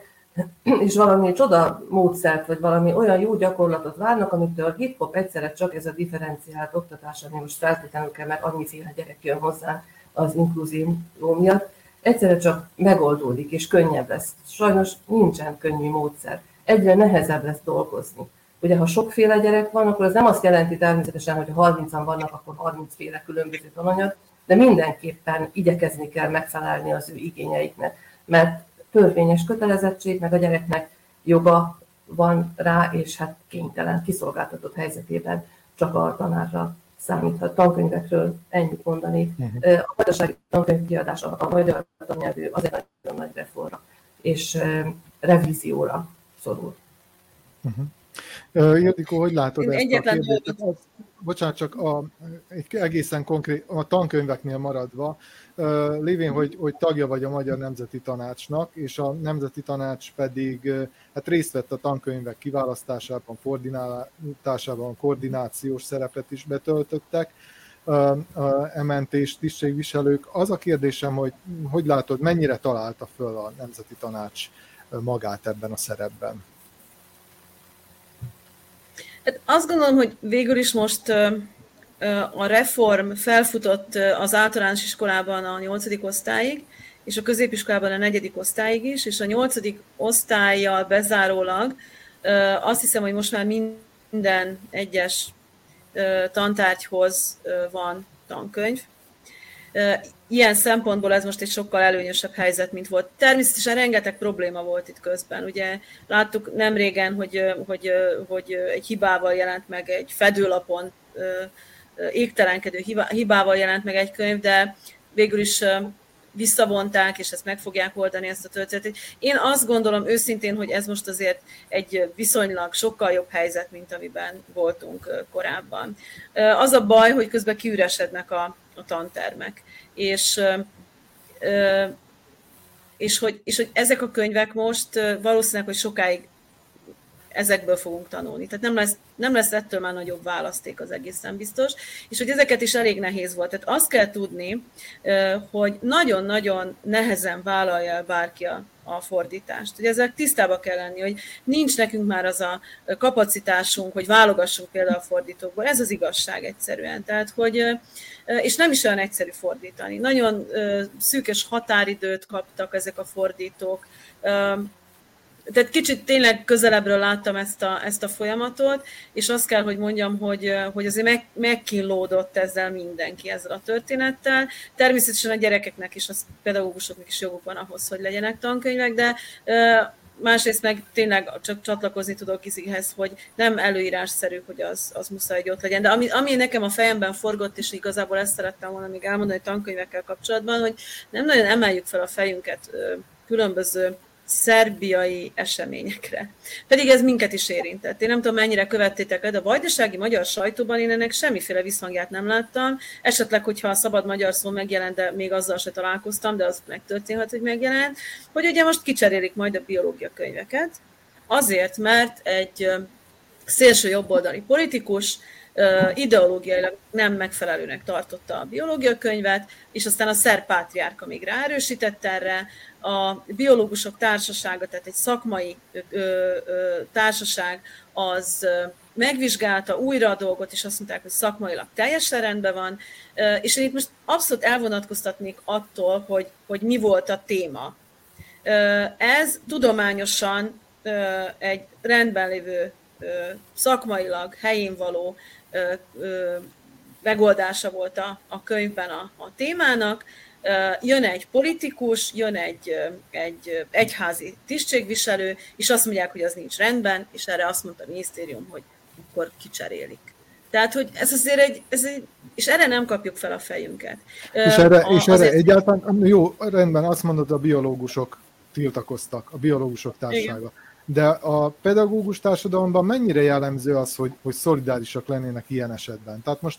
és valami csoda módszert, vagy valami olyan jó gyakorlatot várnak, amitől a hip-hop egyszerre csak ez a differenciált oktatás, ami most feltétlenül kell, mert annyiféle gyerek jön hozzá az inkluzió miatt, egyszerre csak megoldódik, és könnyebb lesz. Sajnos nincsen könnyű módszer. Egyre nehezebb lesz dolgozni. Ugye, ha sokféle gyerek van, akkor az nem azt jelenti természetesen, hogy ha 30-an vannak, akkor 30 féle különböző tananyag, de mindenképpen igyekezni kell megfelelni az ő igényeiknek, mert törvényes kötelezettség, meg a gyereknek joga van rá, és hát kénytelen, kiszolgáltatott helyzetében csak a tanárra számíthat. Tankönyvekről ennyit mondani. Uh-huh. A gazdasági tankönyvkiadás, a magyar tannyelvű az egy nagyon nagy reformra és revízióra szorul. Uh-huh. Ildikó, hogy látod Én ezt egyetlen a kérdést? Az, bocsánat, csak a, egy egészen konkrét, a tankönyveknél maradva, lévén, hogy, hogy tagja vagy a Magyar Nemzeti Tanácsnak, és a Nemzeti Tanács pedig hát részt vett a tankönyvek kiválasztásában, koordinálásában, koordinációs szerepet is betöltöttek, MNT és tisztségviselők. Az a kérdésem, hogy hogy látod, mennyire találta föl a Nemzeti Tanács magát ebben a szerepben? Hát azt gondolom, hogy végül is most a reform felfutott az általános iskolában a nyolcadik osztályig, és a középiskolában a negyedik osztályig is, és a nyolcadik osztályjal bezárólag azt hiszem, hogy most már minden egyes tantárgyhoz van tankönyv. Ilyen szempontból ez most egy sokkal előnyösebb helyzet, mint volt. Természetesen rengeteg probléma volt itt közben. Ugye láttuk nem régen, hogy, hogy, hogy egy hibával jelent meg egy fedőlapon égtelenkedő hibával jelent meg egy könyv, de végül is visszavonták, és ezt meg fogják oldani, ezt a történetet. Én azt gondolom őszintén, hogy ez most azért egy viszonylag sokkal jobb helyzet, mint amiben voltunk korábban. Az a baj, hogy közben kiüresednek a, a tantermek, és és hogy, és hogy ezek a könyvek most valószínűleg, hogy sokáig ezekből fogunk tanulni. Tehát nem lesz, nem lesz ettől már nagyobb választék az egészen biztos, és hogy ezeket is elég nehéz volt. Tehát azt kell tudni, hogy nagyon-nagyon nehezen vállalja bárki a, a fordítást. Ugye ezek tisztába kell lenni, hogy nincs nekünk már az a kapacitásunk, hogy válogassunk például a fordítókból. Ez az igazság egyszerűen. Tehát, hogy, és nem is olyan egyszerű fordítani. Nagyon szűkös határidőt kaptak ezek a fordítók tehát kicsit tényleg közelebbről láttam ezt a, ezt a folyamatot, és azt kell, hogy mondjam, hogy, hogy azért meg, megkínlódott ezzel mindenki ezzel a történettel. Természetesen a gyerekeknek is, a pedagógusoknak is joguk van ahhoz, hogy legyenek tankönyvek, de másrészt meg tényleg csak csatlakozni tudok Izihez, hogy nem előírásszerű, hogy az, az muszáj, hogy ott legyen. De ami, ami nekem a fejemben forgott, és igazából ezt szerettem volna még elmondani tankönyvekkel kapcsolatban, hogy nem nagyon emeljük fel a fejünket különböző szerbiai eseményekre. Pedig ez minket is érintett. Én nem tudom, mennyire követtétek de a vajdasági magyar sajtóban én ennek semmiféle visszhangját nem láttam. Esetleg, hogyha a szabad magyar szó megjelent, de még azzal se találkoztam, de az megtörténhet, hogy megjelent, hogy ugye most kicserélik majd a biológia könyveket, azért, mert egy szélső jobboldali politikus ideológiailag nem megfelelőnek tartotta a biológia könyvet, és aztán a szerb pátriárka még ráerősített erre, a biológusok társasága, tehát egy szakmai ö, ö, társaság, az megvizsgálta újra a dolgot, és azt mondták, hogy szakmailag teljesen rendben van, és én itt most abszolút elvonatkoztatnék attól, hogy, hogy mi volt a téma. Ez tudományosan egy rendben lévő, szakmailag helyén való megoldása volt a, a könyvben a, a témának, jön egy politikus, jön egy, egy egyházi tisztségviselő, és azt mondják, hogy az nincs rendben, és erre azt mondta a minisztérium, hogy akkor kicserélik. Tehát, hogy ez azért egy, ez egy és erre nem kapjuk fel a fejünket. És erre, a, és erre azért... egyáltalán, jó, rendben, azt mondod, a biológusok tiltakoztak, a biológusok társasága. Igen. De a pedagógus társadalomban mennyire jellemző az, hogy, hogy szolidárisak lennének ilyen esetben? Tehát most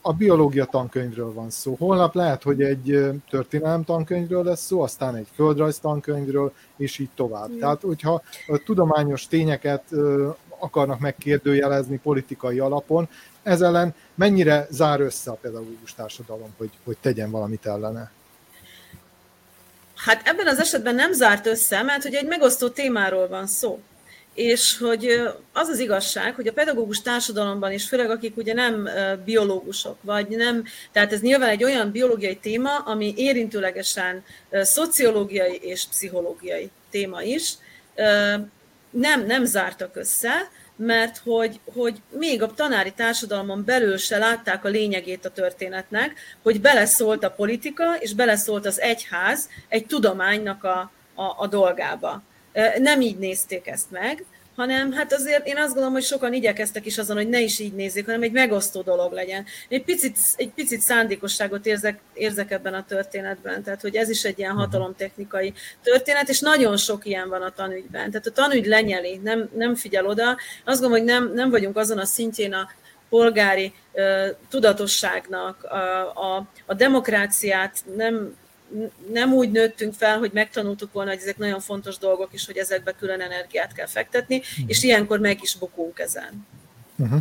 a biológia tankönyvről van szó. Holnap lehet, hogy egy történelem tankönyvről lesz szó, aztán egy földrajz tankönyvről, és így tovább. Igen. Tehát, hogyha a tudományos tényeket akarnak megkérdőjelezni politikai alapon, ez ellen mennyire zár össze a pedagógus társadalom, hogy, hogy tegyen valamit ellene? Hát ebben az esetben nem zárt össze, mert hogy egy megosztó témáról van szó. És hogy az az igazság, hogy a pedagógus társadalomban is, főleg akik ugye nem biológusok, vagy nem, tehát ez nyilván egy olyan biológiai téma, ami érintőlegesen szociológiai és pszichológiai téma is, nem, nem zártak össze, mert hogy, hogy még a tanári társadalmon belül se látták a lényegét a történetnek, hogy beleszólt a politika, és beleszólt az egyház egy tudománynak a, a, a dolgába. Nem így nézték ezt meg, hanem hát azért én azt gondolom, hogy sokan igyekeztek is azon, hogy ne is így nézzék, hanem egy megosztó dolog legyen. Egy picit, egy picit szándékosságot érzek, érzek ebben a történetben, tehát hogy ez is egy ilyen mhm. hatalomtechnikai történet, és nagyon sok ilyen van a tanügyben. Tehát a tanügy lenyeli, nem, nem figyel oda. Azt gondolom, hogy nem, nem vagyunk azon a szintjén a polgári uh, tudatosságnak, a, a, a demokráciát nem nem úgy nőttünk fel, hogy megtanultuk volna, hogy ezek nagyon fontos dolgok, és hogy ezekbe külön energiát kell fektetni, uh-huh. és ilyenkor meg is bukunk ezen. Uh-huh.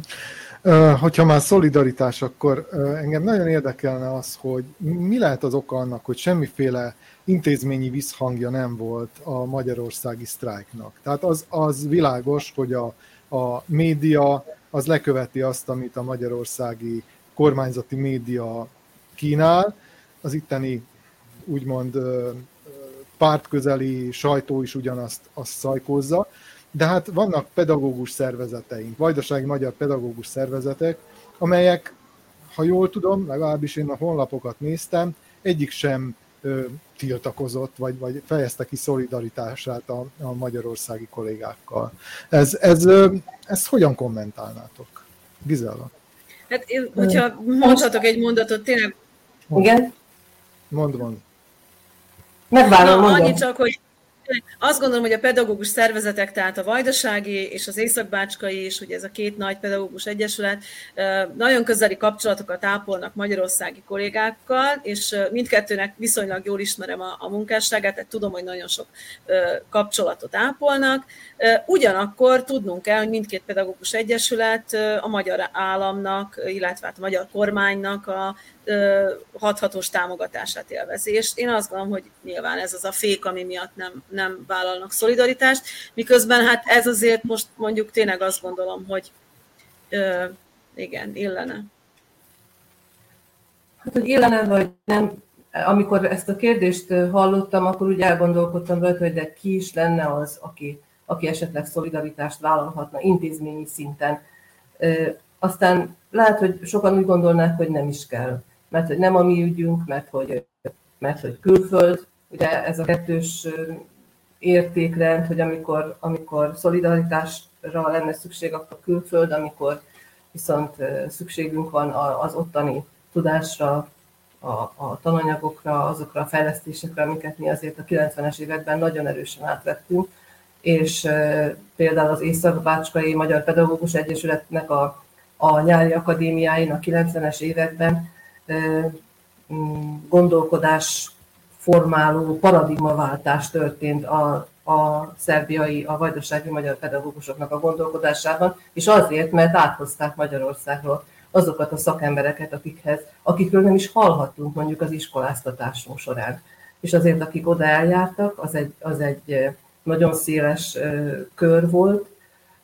Uh, hogyha már szolidaritás, akkor engem nagyon érdekelne az, hogy mi lehet az oka annak, hogy semmiféle intézményi visszhangja nem volt a magyarországi sztrájknak. Tehát az, az világos, hogy a, a média az leköveti azt, amit a magyarországi kormányzati média kínál, az itteni úgymond pártközeli sajtó is ugyanazt azt szajkózza, de hát vannak pedagógus szervezeteink, vajdasági magyar pedagógus szervezetek, amelyek, ha jól tudom, legalábbis én a honlapokat néztem, egyik sem ö, tiltakozott, vagy, vagy fejezte ki szolidaritását a, a magyarországi kollégákkal. Ez, ez, ö, ezt hogyan kommentálnátok? Gizella? Hát én, hogyha mondhatok egy mondatot, tényleg... Igen? Mond, mond. Megvárom, Na, annyi csak, hogy azt gondolom, hogy a pedagógus szervezetek, tehát a Vajdasági és az Északbácskai is, ugye ez a két nagy pedagógus egyesület, nagyon közeli kapcsolatokat ápolnak magyarországi kollégákkal, és mindkettőnek viszonylag jól ismerem a, a munkásságát, tehát tudom, hogy nagyon sok kapcsolatot ápolnak. Ugyanakkor tudnunk kell, hogy mindkét pedagógus egyesület a magyar államnak, illetve hát a magyar kormánynak a hathatós támogatását élvezi. És én azt gondolom, hogy nyilván ez az a fék, ami miatt nem, nem vállalnak szolidaritást, miközben hát ez azért most mondjuk tényleg azt gondolom, hogy ö, igen, illene. Hát, hogy illene vagy nem, amikor ezt a kérdést hallottam, akkor úgy elgondolkodtam rajta, hogy de ki is lenne az, aki, aki esetleg szolidaritást vállalhatna intézményi szinten. Aztán lehet, hogy sokan úgy gondolnák, hogy nem is kell mert hogy nem a mi ügyünk, mert hogy, mert hogy külföld, ugye ez a kettős értékrend, hogy amikor, amikor szolidaritásra lenne szükség, akkor külföld, amikor viszont szükségünk van az ottani tudásra, a, a tananyagokra, azokra a fejlesztésekre, amiket mi azért a 90-es években nagyon erősen átvettünk, és például az Észak-Bácskai Magyar Pedagógus Egyesületnek a, a nyári akadémiáin a 90-es években gondolkodás formáló paradigmaváltás történt a, a szerbiai, a vajdasági magyar pedagógusoknak a gondolkodásában, és azért, mert áthozták Magyarországról azokat a szakembereket, akikhez, akikről nem is hallhattunk mondjuk az iskoláztatásunk során. És azért, akik oda eljártak, az egy, az egy nagyon széles kör volt,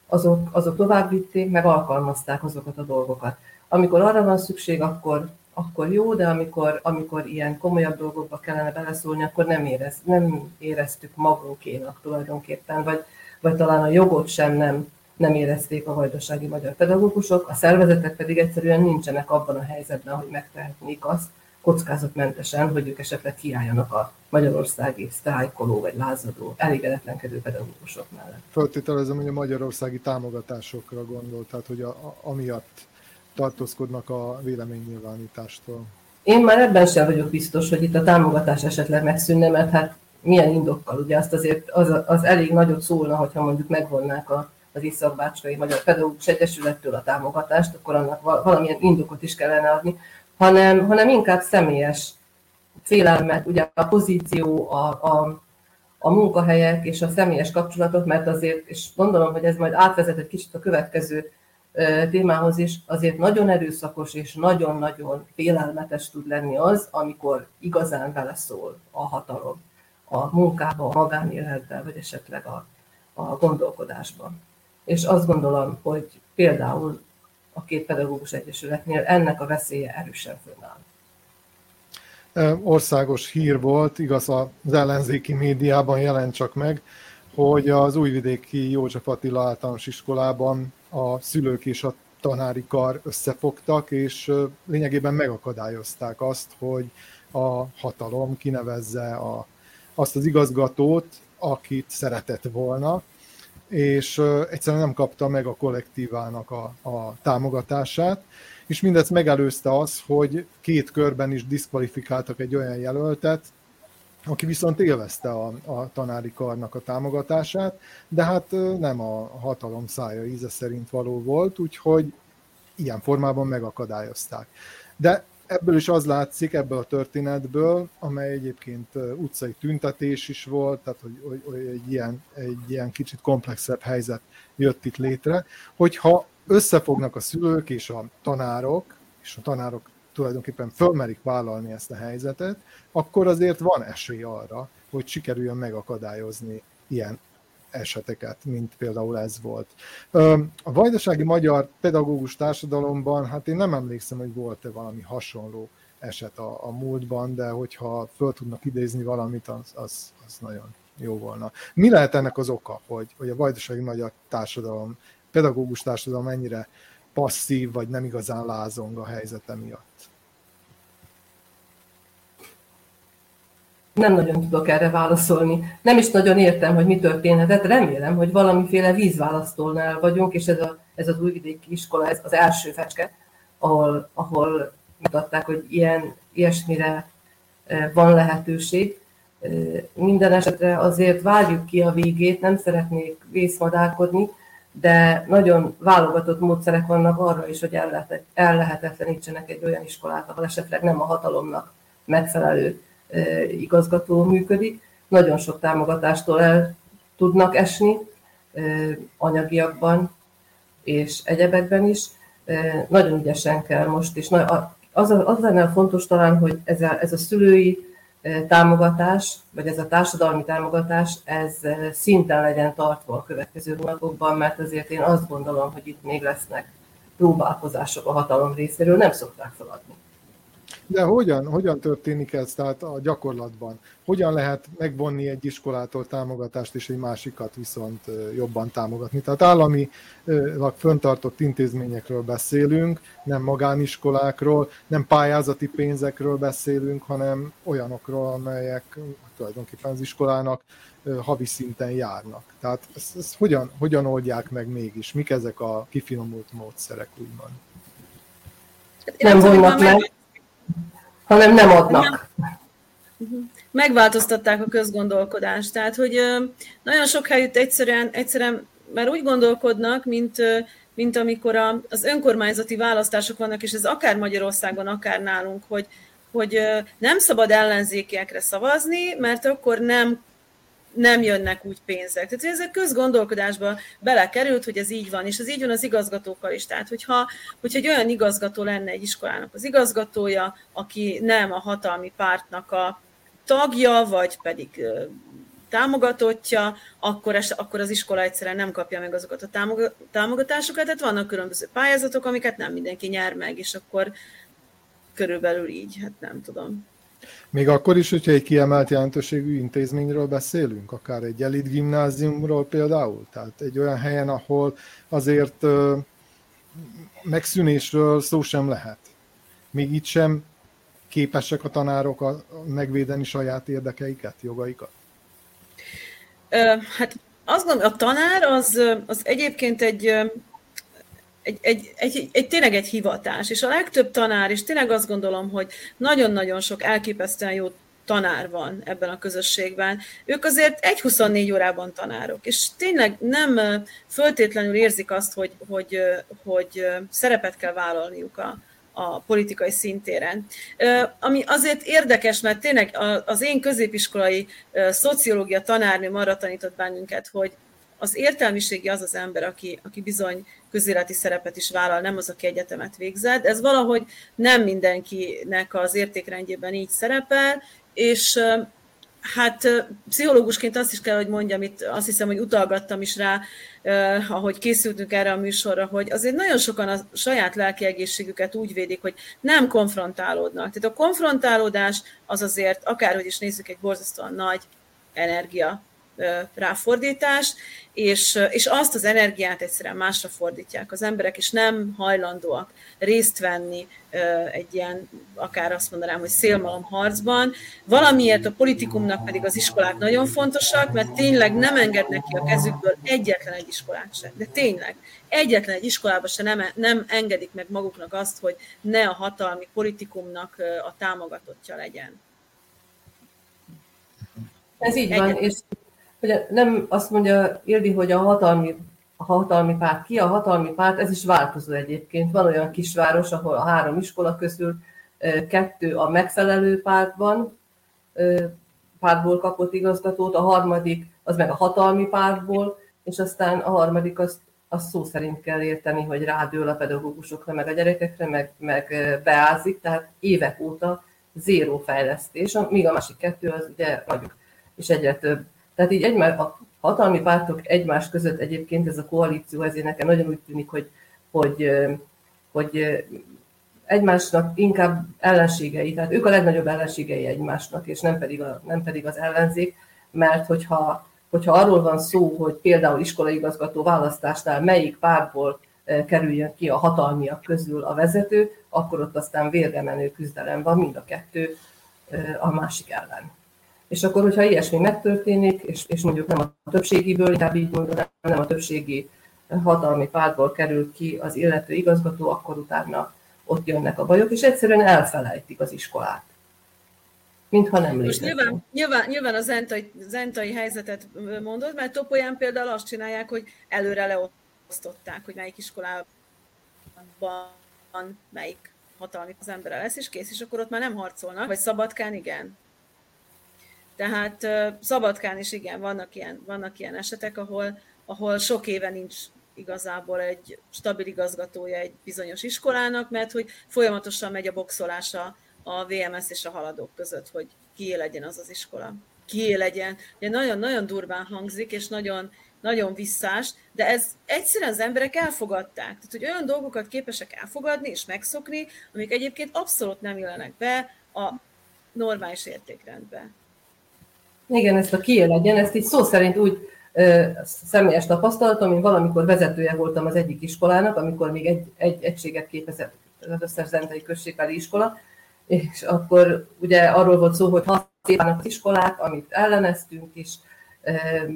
azok, azok tovább vitték, meg alkalmazták azokat a dolgokat. Amikor arra van szükség, akkor akkor jó, de amikor, amikor ilyen komolyabb dolgokba kellene beleszólni, akkor nem, érez, nem éreztük magunkénak tulajdonképpen, vagy, vagy talán a jogot sem nem, nem érezték a vajdasági magyar pedagógusok, a szervezetek pedig egyszerűen nincsenek abban a helyzetben, hogy megtehetnék azt kockázatmentesen, hogy ők esetleg kiálljanak a magyarországi sztrájkoló vagy lázadó, elégedetlenkedő pedagógusok mellett. Föltételezem, hogy a magyarországi támogatásokra gondolt, tehát hogy a, a, amiatt tartózkodnak a véleménynyilvánítástól. Én már ebben sem vagyok biztos, hogy itt a támogatás esetleg megszűnne, mert hát milyen indokkal, ugye azt azért az, az elég nagyot szólna, hogyha mondjuk megvonnák a, az Iszakbácskai Magyar Pedagógus Egyesülettől a támogatást, akkor annak valamilyen indokot is kellene adni, hanem, hanem inkább személyes félelmet, ugye a pozíció, a, a, a munkahelyek és a személyes kapcsolatok, mert azért, és gondolom, hogy ez majd átvezet egy kicsit a következő témához is, azért nagyon erőszakos és nagyon-nagyon félelmetes tud lenni az, amikor igazán beleszól a hatalom a munkába, a magánéletbe, vagy esetleg a, a gondolkodásban. És azt gondolom, hogy például a két pedagógus egyesületnél ennek a veszélye erősen fönnáll. Országos hír volt, igaz az ellenzéki médiában jelent csak meg, hogy az újvidéki József Attila általános iskolában a szülők és a tanári kar összefogtak, és lényegében megakadályozták azt, hogy a hatalom kinevezze a, azt az igazgatót, akit szeretett volna, és egyszerűen nem kapta meg a kollektívának a, a támogatását, és mindezt megelőzte az, hogy két körben is diszkvalifikáltak egy olyan jelöltet, aki viszont élvezte a, a tanári karnak a támogatását, de hát nem a hatalom szája íze szerint való volt, úgyhogy ilyen formában megakadályozták. De ebből is az látszik, ebből a történetből, amely egyébként utcai tüntetés is volt, tehát hogy, hogy, hogy egy, ilyen, egy ilyen kicsit komplexebb helyzet jött itt létre, hogyha összefognak a szülők és a tanárok, és a tanárok tulajdonképpen fölmerik vállalni ezt a helyzetet, akkor azért van esély arra, hogy sikerüljön megakadályozni ilyen eseteket, mint például ez volt. A vajdasági magyar pedagógus társadalomban, hát én nem emlékszem, hogy volt-e valami hasonló eset a, a múltban, de hogyha föl tudnak idézni valamit, az, az, az nagyon jó volna. Mi lehet ennek az oka, hogy, hogy a vajdasági magyar társadalom, pedagógus társadalom ennyire passzív, vagy nem igazán lázong a helyzete miatt? Nem nagyon tudok erre válaszolni. Nem is nagyon értem, hogy mi történhetett. Remélem, hogy valamiféle vízválasztónál vagyunk, és ez, a, ez az újvidéki iskola, ez az első fecske, ahol, ahol mutatták, hogy ilyen, ilyesmire e, van lehetőség. Minden esetre azért várjuk ki a végét, nem szeretnék vészmadálkodni, de nagyon válogatott módszerek vannak arra is, hogy ellehetetlenítsenek egy olyan iskolát, ahol esetleg nem a hatalomnak megfelelő igazgató működik. Nagyon sok támogatástól el tudnak esni, anyagiakban és egyebekben is. Nagyon ügyesen kell most, és az, az lenne fontos talán, hogy ez a, ez a szülői támogatás, vagy ez a társadalmi támogatás, ez szinten legyen tartva a következő hónapokban, mert azért én azt gondolom, hogy itt még lesznek próbálkozások a hatalom részéről, nem szokták feladni. De hogyan, hogyan történik ez tehát a gyakorlatban? Hogyan lehet megvonni egy iskolától támogatást, és egy másikat viszont jobban támogatni? Tehát állami föntartott intézményekről beszélünk, nem magániskolákról, nem pályázati pénzekről beszélünk, hanem olyanokról, amelyek tulajdonképpen az iskolának havi szinten járnak. Tehát ezt, ezt hogyan, hogyan oldják meg mégis? Mik ezek a kifinomult módszerek, úgymond? Nem vonnak meg hanem nem adnak. Megváltoztatták a közgondolkodást. Tehát, hogy nagyon sok helyütt egyszerűen, egyszerűen már úgy gondolkodnak, mint, mint amikor a, az önkormányzati választások vannak, és ez akár Magyarországon, akár nálunk, hogy, hogy nem szabad ellenzékiekre szavazni, mert akkor nem nem jönnek úgy pénzek. Tehát ez a közgondolkodásba belekerült, hogy ez így van, és ez így van az igazgatókkal is. Tehát, hogyha, hogyha egy olyan igazgató lenne egy iskolának az igazgatója, aki nem a hatalmi pártnak a tagja, vagy pedig támogatottja, akkor, es, akkor az iskola egyszerűen nem kapja meg azokat a támogatásokat. Tehát vannak különböző pályázatok, amiket nem mindenki nyer meg, és akkor körülbelül így, hát nem tudom. Még akkor is, hogyha egy kiemelt jelentőségű intézményről beszélünk, akár egy elit gimnáziumról például, tehát egy olyan helyen, ahol azért megszűnésről szó sem lehet. Még itt sem képesek a tanárok a, megvédeni saját érdekeiket, jogaikat? Hát azt gondolom, a tanár az, az egyébként egy egy, egy, egy, egy, tényleg egy hivatás, és a legtöbb tanár, és tényleg azt gondolom, hogy nagyon-nagyon sok elképesztően jó tanár van ebben a közösségben. Ők azért egy 24 órában tanárok, és tényleg nem föltétlenül érzik azt, hogy, hogy, hogy szerepet kell vállalniuk a, a politikai szintéren. Ami azért érdekes, mert tényleg az én középiskolai szociológia tanárnőm arra tanított bennünket, hogy az értelmiségi az az ember, aki, aki bizony közéleti szerepet is vállal, nem az, aki egyetemet végzett. Ez valahogy nem mindenkinek az értékrendjében így szerepel, és Hát pszichológusként azt is kell, hogy mondjam, itt azt hiszem, hogy utalgattam is rá, ahogy készültünk erre a műsorra, hogy azért nagyon sokan a saját lelki egészségüket úgy védik, hogy nem konfrontálódnak. Tehát a konfrontálódás az azért, akárhogy is nézzük, egy borzasztóan nagy energia ráfordítás, és, és azt az energiát egyszerűen másra fordítják az emberek, és nem hajlandóak részt venni egy ilyen, akár azt mondanám, hogy szélmalom harcban. Valamiért a politikumnak pedig az iskolák nagyon fontosak, mert tényleg nem engednek ki a kezükből egyetlen egy iskolát se. De tényleg, egyetlen egy iskolába se nem, nem engedik meg maguknak azt, hogy ne a hatalmi politikumnak a támogatottja legyen. Ez így van, és hogy nem azt mondja Ildi, hogy a hatalmi, a hatalmi párt ki, a hatalmi párt, ez is változó egyébként. Van olyan kisváros, ahol a három iskola közül kettő a megfelelő pártban, pártból kapott igazgatót, a harmadik az meg a hatalmi pártból, és aztán a harmadik azt, azt szó szerint kell érteni, hogy rádől a pedagógusokra, meg a gyerekekre, meg, meg beázik, tehát évek óta zéró fejlesztés, míg a másik kettő az ugye nagyobb, és egyre több tehát így egymás, a hatalmi pártok egymás között egyébként ez a koalíció, ezért nekem nagyon úgy tűnik, hogy, hogy, hogy egymásnak inkább ellenségei, tehát ők a legnagyobb ellenségei egymásnak, és nem pedig, a, nem pedig az ellenzék, mert hogyha, hogyha arról van szó, hogy például iskolaigazgató választásnál melyik pártból kerüljön ki a hatalmiak közül a vezető, akkor ott aztán vérre menő küzdelem van mind a kettő a másik ellen. És akkor, hogyha ilyesmi megtörténik, és, és mondjuk nem a többségiből, inkább így mondanám, nem a többségi hatalmi pártból kerül ki az illető igazgató, akkor utána ott jönnek a bajok, és egyszerűen elfelejtik az iskolát. mintha nem létezik. Most nyilván, nyilván, nyilván a zentai, zentai helyzetet mondod, mert Topolyán például azt csinálják, hogy előre leosztották, hogy melyik iskolában melyik hatalmi az embere lesz, és kész, és akkor ott már nem harcolnak, vagy Szabadkán igen. Tehát Szabadkán is igen, vannak ilyen, vannak ilyen esetek, ahol, ahol sok éve nincs igazából egy stabil igazgatója egy bizonyos iskolának, mert hogy folyamatosan megy a boxolása a VMS és a haladók között, hogy kié legyen az az iskola. Kié legyen. Ugye nagyon-nagyon durván hangzik, és nagyon, nagyon visszás, de ez egyszerűen az emberek elfogadták. Tehát, hogy olyan dolgokat képesek elfogadni és megszokni, amik egyébként abszolút nem jönnek be a normális értékrendbe. Igen, ezt a kié legyen, ezt így szó szerint úgy személyes tapasztalatom, én valamikor vezetője voltam az egyik iskolának, amikor még egy, egy egységet képezett az összes zentai községbeli iskola, és akkor ugye arról volt szó, hogy használnak az iskolák, amit elleneztünk, és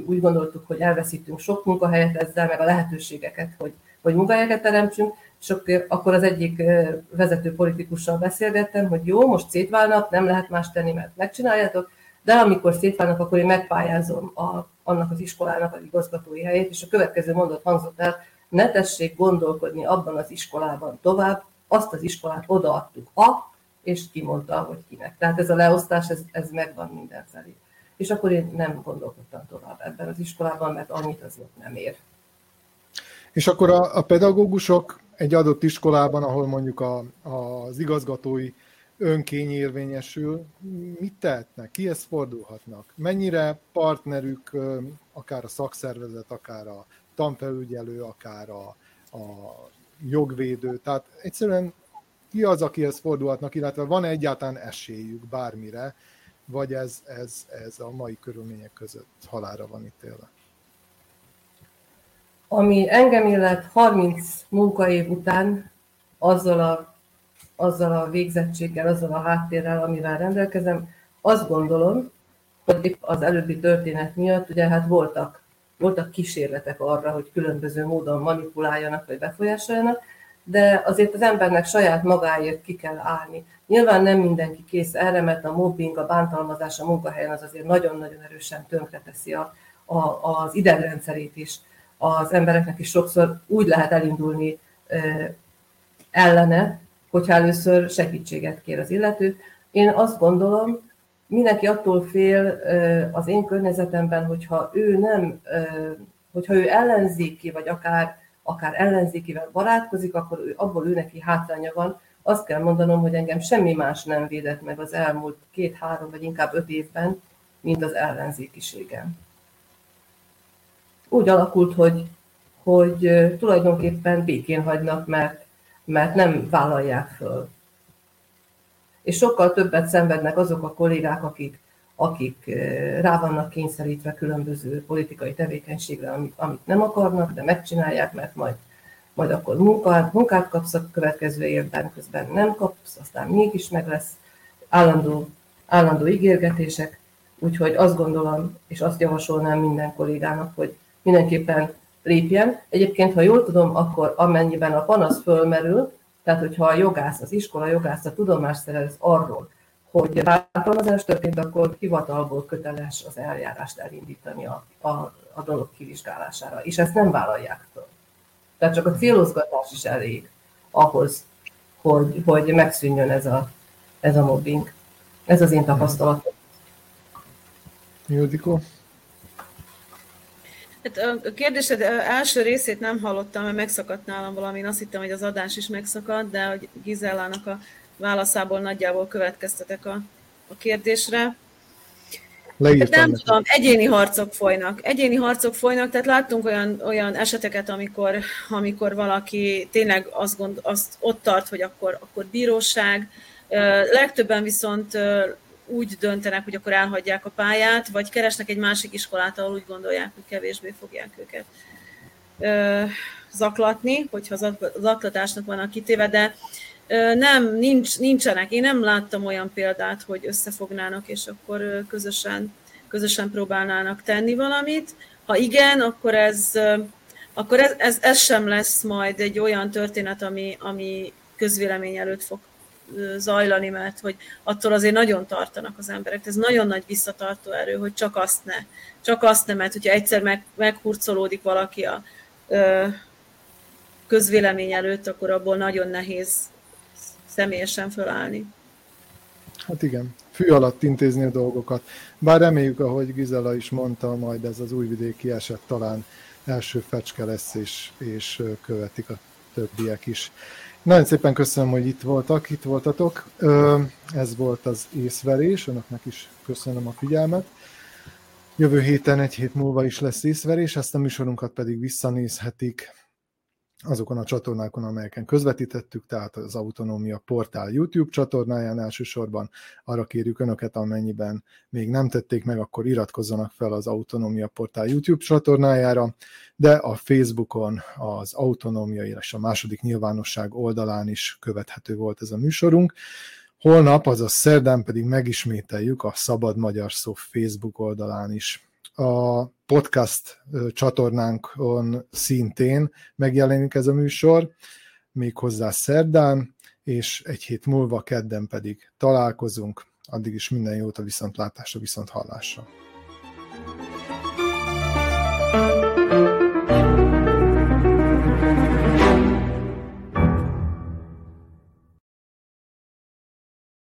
úgy gondoltuk, hogy elveszítünk sok munkahelyet ezzel, meg a lehetőségeket, hogy, hogy munkahelyeket teremtsünk, és akkor az egyik vezető politikussal beszélgettem, hogy jó, most szétválnak, nem lehet más tenni, mert megcsináljátok, de amikor szétválnak, akkor én megpályázom a, annak az iskolának az igazgatói helyét, és a következő mondat hangzott el, ne tessék gondolkodni abban az iskolában tovább, azt az iskolát odaadtuk a, és kimondta, hogy kinek. Tehát ez a leosztás, ez, ez megvan mindenfelé. És akkor én nem gondolkodtam tovább ebben az iskolában, mert annyit az ott nem ér. És akkor a, a pedagógusok egy adott iskolában, ahol mondjuk a, az igazgatói önkény érvényesül, mit tehetnek, kihez fordulhatnak? Mennyire partnerük akár a szakszervezet, akár a tanfelügyelő, akár a, a jogvédő, tehát egyszerűen ki az, akihez fordulhatnak, illetve van-e egyáltalán esélyük bármire, vagy ez, ez, ez a mai körülmények között halára van ítélve? Ami engem illet 30 munkaév után azzal a azzal a végzettséggel, azzal a háttérrel, amivel rendelkezem, azt gondolom, hogy az előbbi történet miatt ugye hát voltak, voltak kísérletek arra, hogy különböző módon manipuláljanak vagy befolyásoljanak, de azért az embernek saját magáért ki kell állni. Nyilván nem mindenki kész erre, mert a mobbing, a bántalmazás a munkahelyen az azért nagyon-nagyon erősen tönkreteszi a, a, az idegrendszerét is. Az embereknek is sokszor úgy lehet elindulni e, ellene, hogyha először segítséget kér az illető. Én azt gondolom, mindenki attól fél az én környezetemben, hogyha ő nem, hogyha ő ellenzéki, vagy akár, akár ellenzékivel barátkozik, akkor ő, abból ő neki hátránya van. Azt kell mondanom, hogy engem semmi más nem védett meg az elmúlt két-három, vagy inkább öt évben, mint az ellenzékiségem. Úgy alakult, hogy, hogy tulajdonképpen békén hagynak, mert mert nem vállalják föl. És sokkal többet szenvednek azok a kollégák, akik, akik eh, rá vannak kényszerítve különböző politikai tevékenységre, amit, amit nem akarnak, de megcsinálják, mert majd, majd akkor munkát, munkát kapsz a következő évben, közben nem kapsz, aztán mégis meg lesz állandó, állandó ígérgetések, úgyhogy azt gondolom, és azt javasolnám minden kollégának, hogy mindenképpen lépjen. Egyébként, ha jól tudom, akkor amennyiben a panasz fölmerül, tehát hogyha a jogász, az iskola jogász a tudomást szerez arról, hogy bántalmazás történt, akkor hivatalból köteles az eljárást elindítani a, a, a dolog kivizsgálására, és ezt nem vállalják föl. Tehát csak a célozgatás is elég ahhoz, hogy, hogy megszűnjön ez a, ez a mobbing. Ez az én tapasztalatom. Ildikó? Hát a kérdésed első részét nem hallottam, mert megszakadt nálam valami. Én azt hittem, hogy az adás is megszakadt, de hogy Gizellának a válaszából nagyjából következtetek a, a kérdésre. Hát nem tudom, egyéni harcok folynak. Egyéni harcok folynak, tehát láttunk olyan, olyan eseteket, amikor, amikor valaki tényleg azt, gond, azt ott tart, hogy akkor, akkor bíróság. Legtöbben viszont úgy döntenek, hogy akkor elhagyják a pályát, vagy keresnek egy másik iskolát, ahol úgy gondolják, hogy kevésbé fogják őket zaklatni, hogyha zaklatásnak vannak kitéve, de nem, nincs, nincsenek. Én nem láttam olyan példát, hogy összefognának, és akkor közösen, közösen próbálnának tenni valamit. Ha igen, akkor ez, akkor ez, ez, ez sem lesz majd egy olyan történet, ami, ami közvélemény előtt fog zajlani, mert hogy attól azért nagyon tartanak az emberek. Ez nagyon nagy visszatartó erő, hogy csak azt ne. Csak azt ne, mert hogyha egyszer meg, meghurcolódik valaki a ö, közvélemény előtt, akkor abból nagyon nehéz személyesen fölállni. Hát igen, fű alatt intézni a dolgokat. Bár reméljük, ahogy Gizela is mondta, majd ez az újvidéki eset talán első fecske lesz, és, és követik a többiek is. Nagyon szépen köszönöm, hogy itt voltak, itt voltatok. Ez volt az észverés, önöknek is köszönöm a figyelmet. Jövő héten, egy hét múlva is lesz észverés, ezt a műsorunkat pedig visszanézhetik azokon a csatornákon, amelyeken közvetítettük, tehát az Autonómia Portál YouTube csatornáján elsősorban arra kérjük Önöket, amennyiben még nem tették meg, akkor iratkozzanak fel az Autonómia Portál YouTube csatornájára, de a Facebookon, az Autonómia és a második nyilvánosság oldalán is követhető volt ez a műsorunk. Holnap, azaz szerdán pedig megismételjük a Szabad Magyar Szó Facebook oldalán is a podcast csatornánkon szintén megjelenik ez a műsor, méghozzá szerdán, és egy hét múlva kedden pedig találkozunk. Addig is minden jót a viszontlátásra, viszont hallásra.